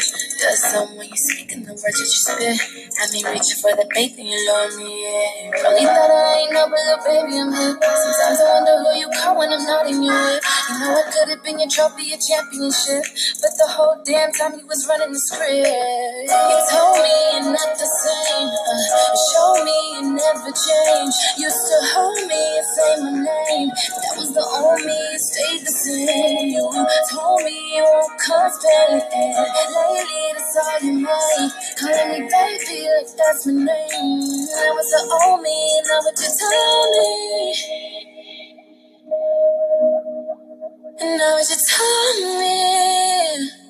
Something when you speaking the words that you spit. I mean, reaching for the bait, then you love me, yeah. Probably thought I ain't no, but little baby, I'm hip. Sometimes I wonder who you call when I'm not in your whip. You know I could have been your trophy, your championship. But the whole damn time you was running the script. You told me you're not the same. Uh, show me you never change. Used to hold me and say my name. That was the only you stayed the same. You told me you won't constantly. Lately, that's all you made. Calling me baby, like that's my name. That was the only, and now what you tell me. And now you tell me.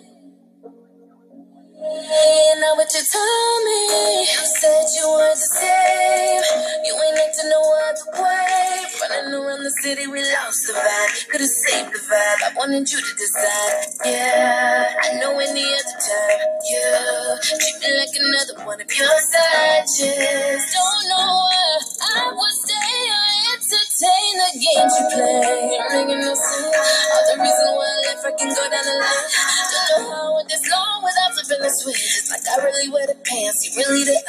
Now what you told me, you said you weren't the same. You ain't acting no other way. Running around the city, we lost the vibe. Could've saved the vibe. I wanted you to decide. Yeah, I know any other time. Yeah, treat me like another one of your side chicks. Don't know why I would stay entertain the games you play. Making no sense. All the reason why I left, I can go down the line. Don't know how I went this long without flipping the switch. Like I really wear the pants. You really did.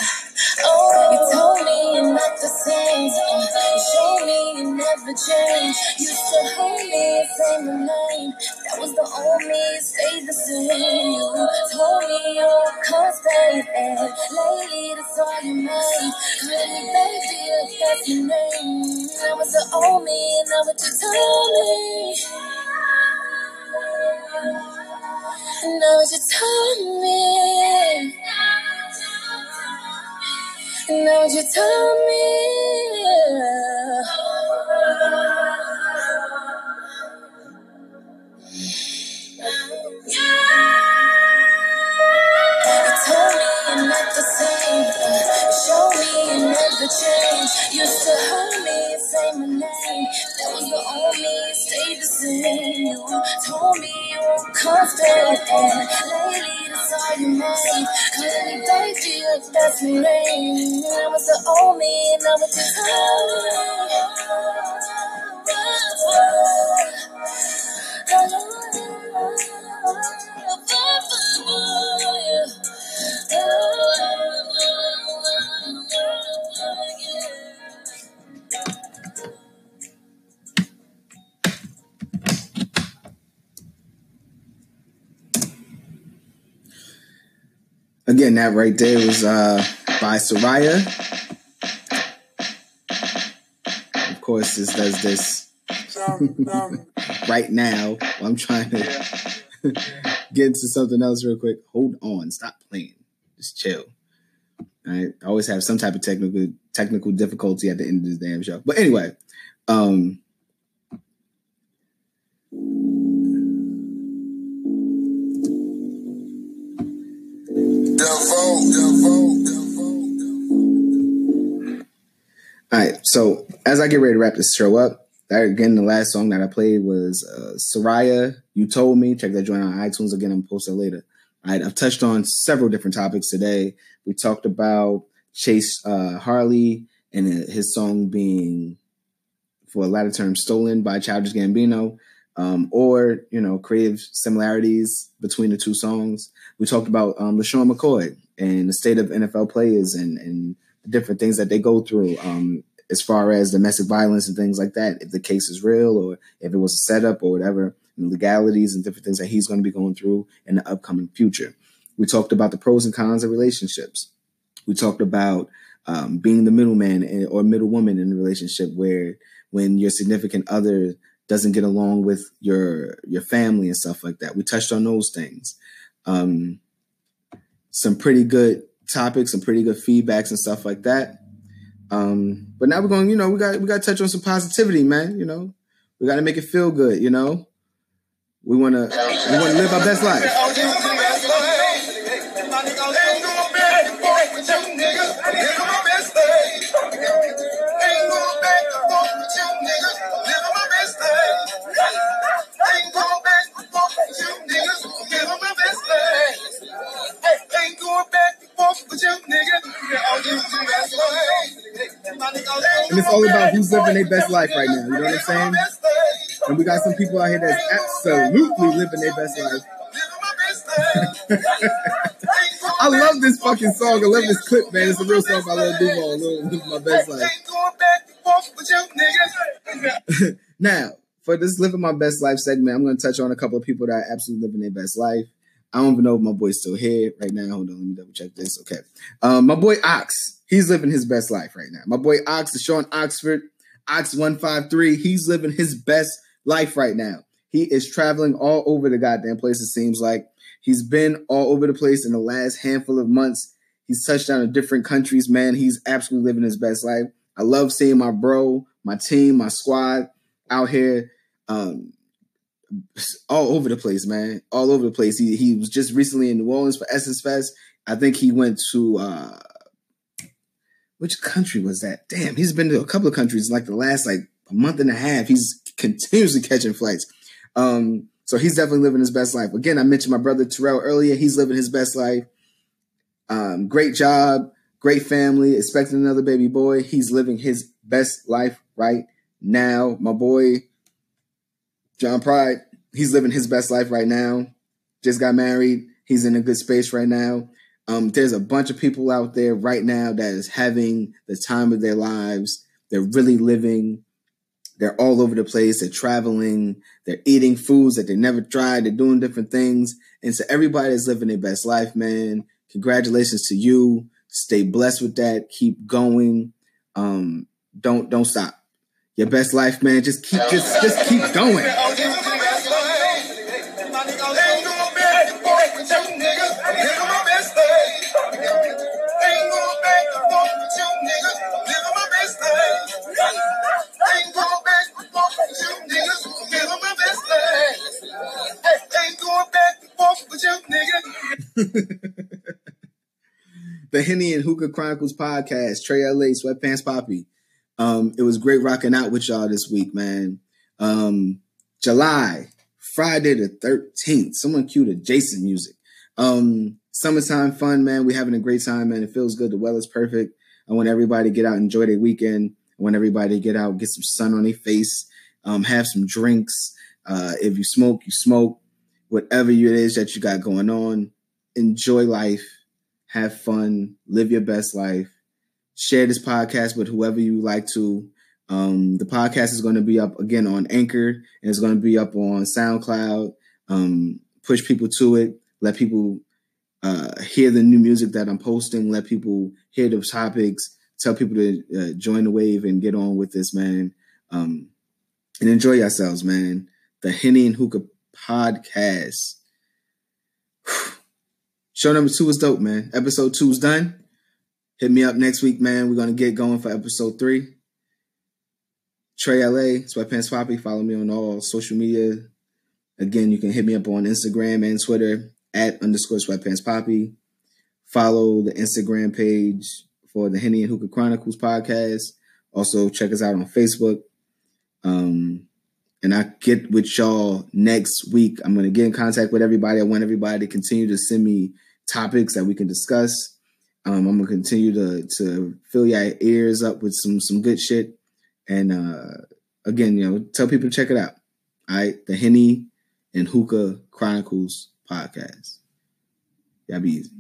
Oh, you told me you're not the same. You showed me you never change. You still hold me say my name. That was the only stayed the same. You told me you're constant. And lately, that's all you made. Me baby, like that's your name. That was the only, and now what you told me. And now what you told me. And now what you told me. You told me you're not the same. Show me you never change. Used to hold me say my name. That was the only you stayed the same. You told me you were constant. And lately, that's all you made. Me baby, like that's my name. That was the only, and now what you Again, that right there was uh, by Serayah. Of course, this does this [LAUGHS] right now. I'm trying to [LAUGHS] get into something else real quick. Hold on, stop playing. Just chill. I always have some type of technical technical difficulty at the end of this damn show. But anyway, um, All right, so as I get ready to wrap this show up, that again, the last song that I played was uh, Serayah. You told me. Check that joint on iTunes again. I'm post it later. All right, I've touched on several different topics today. We talked about Jase uh, Harley and his song being, for a lot of terms, stolen by Childish Gambino, um, or you know, creative similarities between the two songs. We talked about um, LeSean McCoy and the state of NFL players and and the different things that they go through um, as far as domestic violence and things like that. If the case is real or if it was a setup or whatever, and legalities and different things that he's going to be going through in the upcoming future. We talked about the pros and cons of relationships. We talked about um, being the middleman or middle woman in a relationship where when your significant other doesn't get along with your your family and stuff like that. We touched on those things. Um, some pretty good topics, some pretty good feedbacks and stuff like that. Um, but now we're going, you know, we got we got to touch on some positivity, man. You know, we got to make it feel good. You know, we want to we want to live our best life. And it's all about who's living their best life right now. You know what I'm saying? And we got some people out here that's absolutely living their best life. [LAUGHS] I love this fucking song. I love this clip, man. It's a real song by Lil Duval. Lil Live My Best Life. [LAUGHS] now, for this Living My Best Life segment, I'm going to touch on a couple of people that are absolutely living their best life. I don't even know if my boy's still here right now. Hold on, let me double check this. Okay. Um, my boy Ox, he's living his best life right now. My boy Ox, the Sean Oxford, Ox153, he's living his best life right now. He is traveling all over the goddamn place, it seems like. He's been all over the place in the last handful of months. He's touched down in different countries, man. He's absolutely living his best life. I love seeing my bro, my team, my squad out here um, all over the place, man. All over the place. He he was just recently in New Orleans for Essence Fest. I think he went to uh which country was that? Damn, he's been to a couple of countries like the last like a month and a half. He's continuously catching flights. Um, so he's definitely living his best life. Again, I mentioned my brother Terrell earlier. He's living his best life. Um, great job, great family, expecting another baby boy. He's living his best life right now. My boy John Pride, he's living his best life right now. Just got married. He's in a good space right now. Um, there's a bunch of people out there right now that is having the time of their lives. They're really living. They're all over the place. They're traveling. They're eating foods that they never tried. They're doing different things. And so everybody is living their best life, man. Congratulations to you. Stay blessed with that. Keep going. Um, don't don't stop. Your best life, man. Just keep just just keep going. [LAUGHS] the Henny and Hookah Chronicles podcast, Trey LA, Sweatpants Papi. Um, it was great rocking out with y'all this week, man. Um, July, Friday the 13th. Someone cue the Jason music. Um, summertime fun, man. We're having a great time, man. It feels good. The weather's perfect. I want everybody to get out enjoy their weekend. I want everybody to get out, get some sun on their face, um, have some drinks. Uh, if you smoke, you smoke. Whatever it is that you got going on, enjoy life, have fun, live your best life. Share this podcast with whoever you like to. Um, the podcast is going to be up again on Anchor and it's going to be up on SoundCloud. Um, push people to it. Let people uh, hear the new music that I'm posting. Let people hear the topics. Tell people to uh, join the wave and get on with this, man. Um, and enjoy yourselves, man. The Henny and Hookah podcast. Show number two is dope, man. Episode two is done. Hit me up next week, man. We're gonna get going for episode three. Trey LA, Sweatpants Papi. Follow me on all social media. Again, you can hit me up on Instagram and Twitter at underscore Sweatpants Papi. Follow the Instagram page for the Henny and Hookah Chronicles podcast. Also, check us out on Facebook. Um, and I get with y'all next week. I'm gonna get in contact with everybody. I want everybody to continue to send me topics that we can discuss. Um, I'm gonna continue to to fill your ears up with some some good shit. And uh, again, you know, tell people to check it out. All right, the Henny and Hookah Chronicles podcast. Y'all be easy.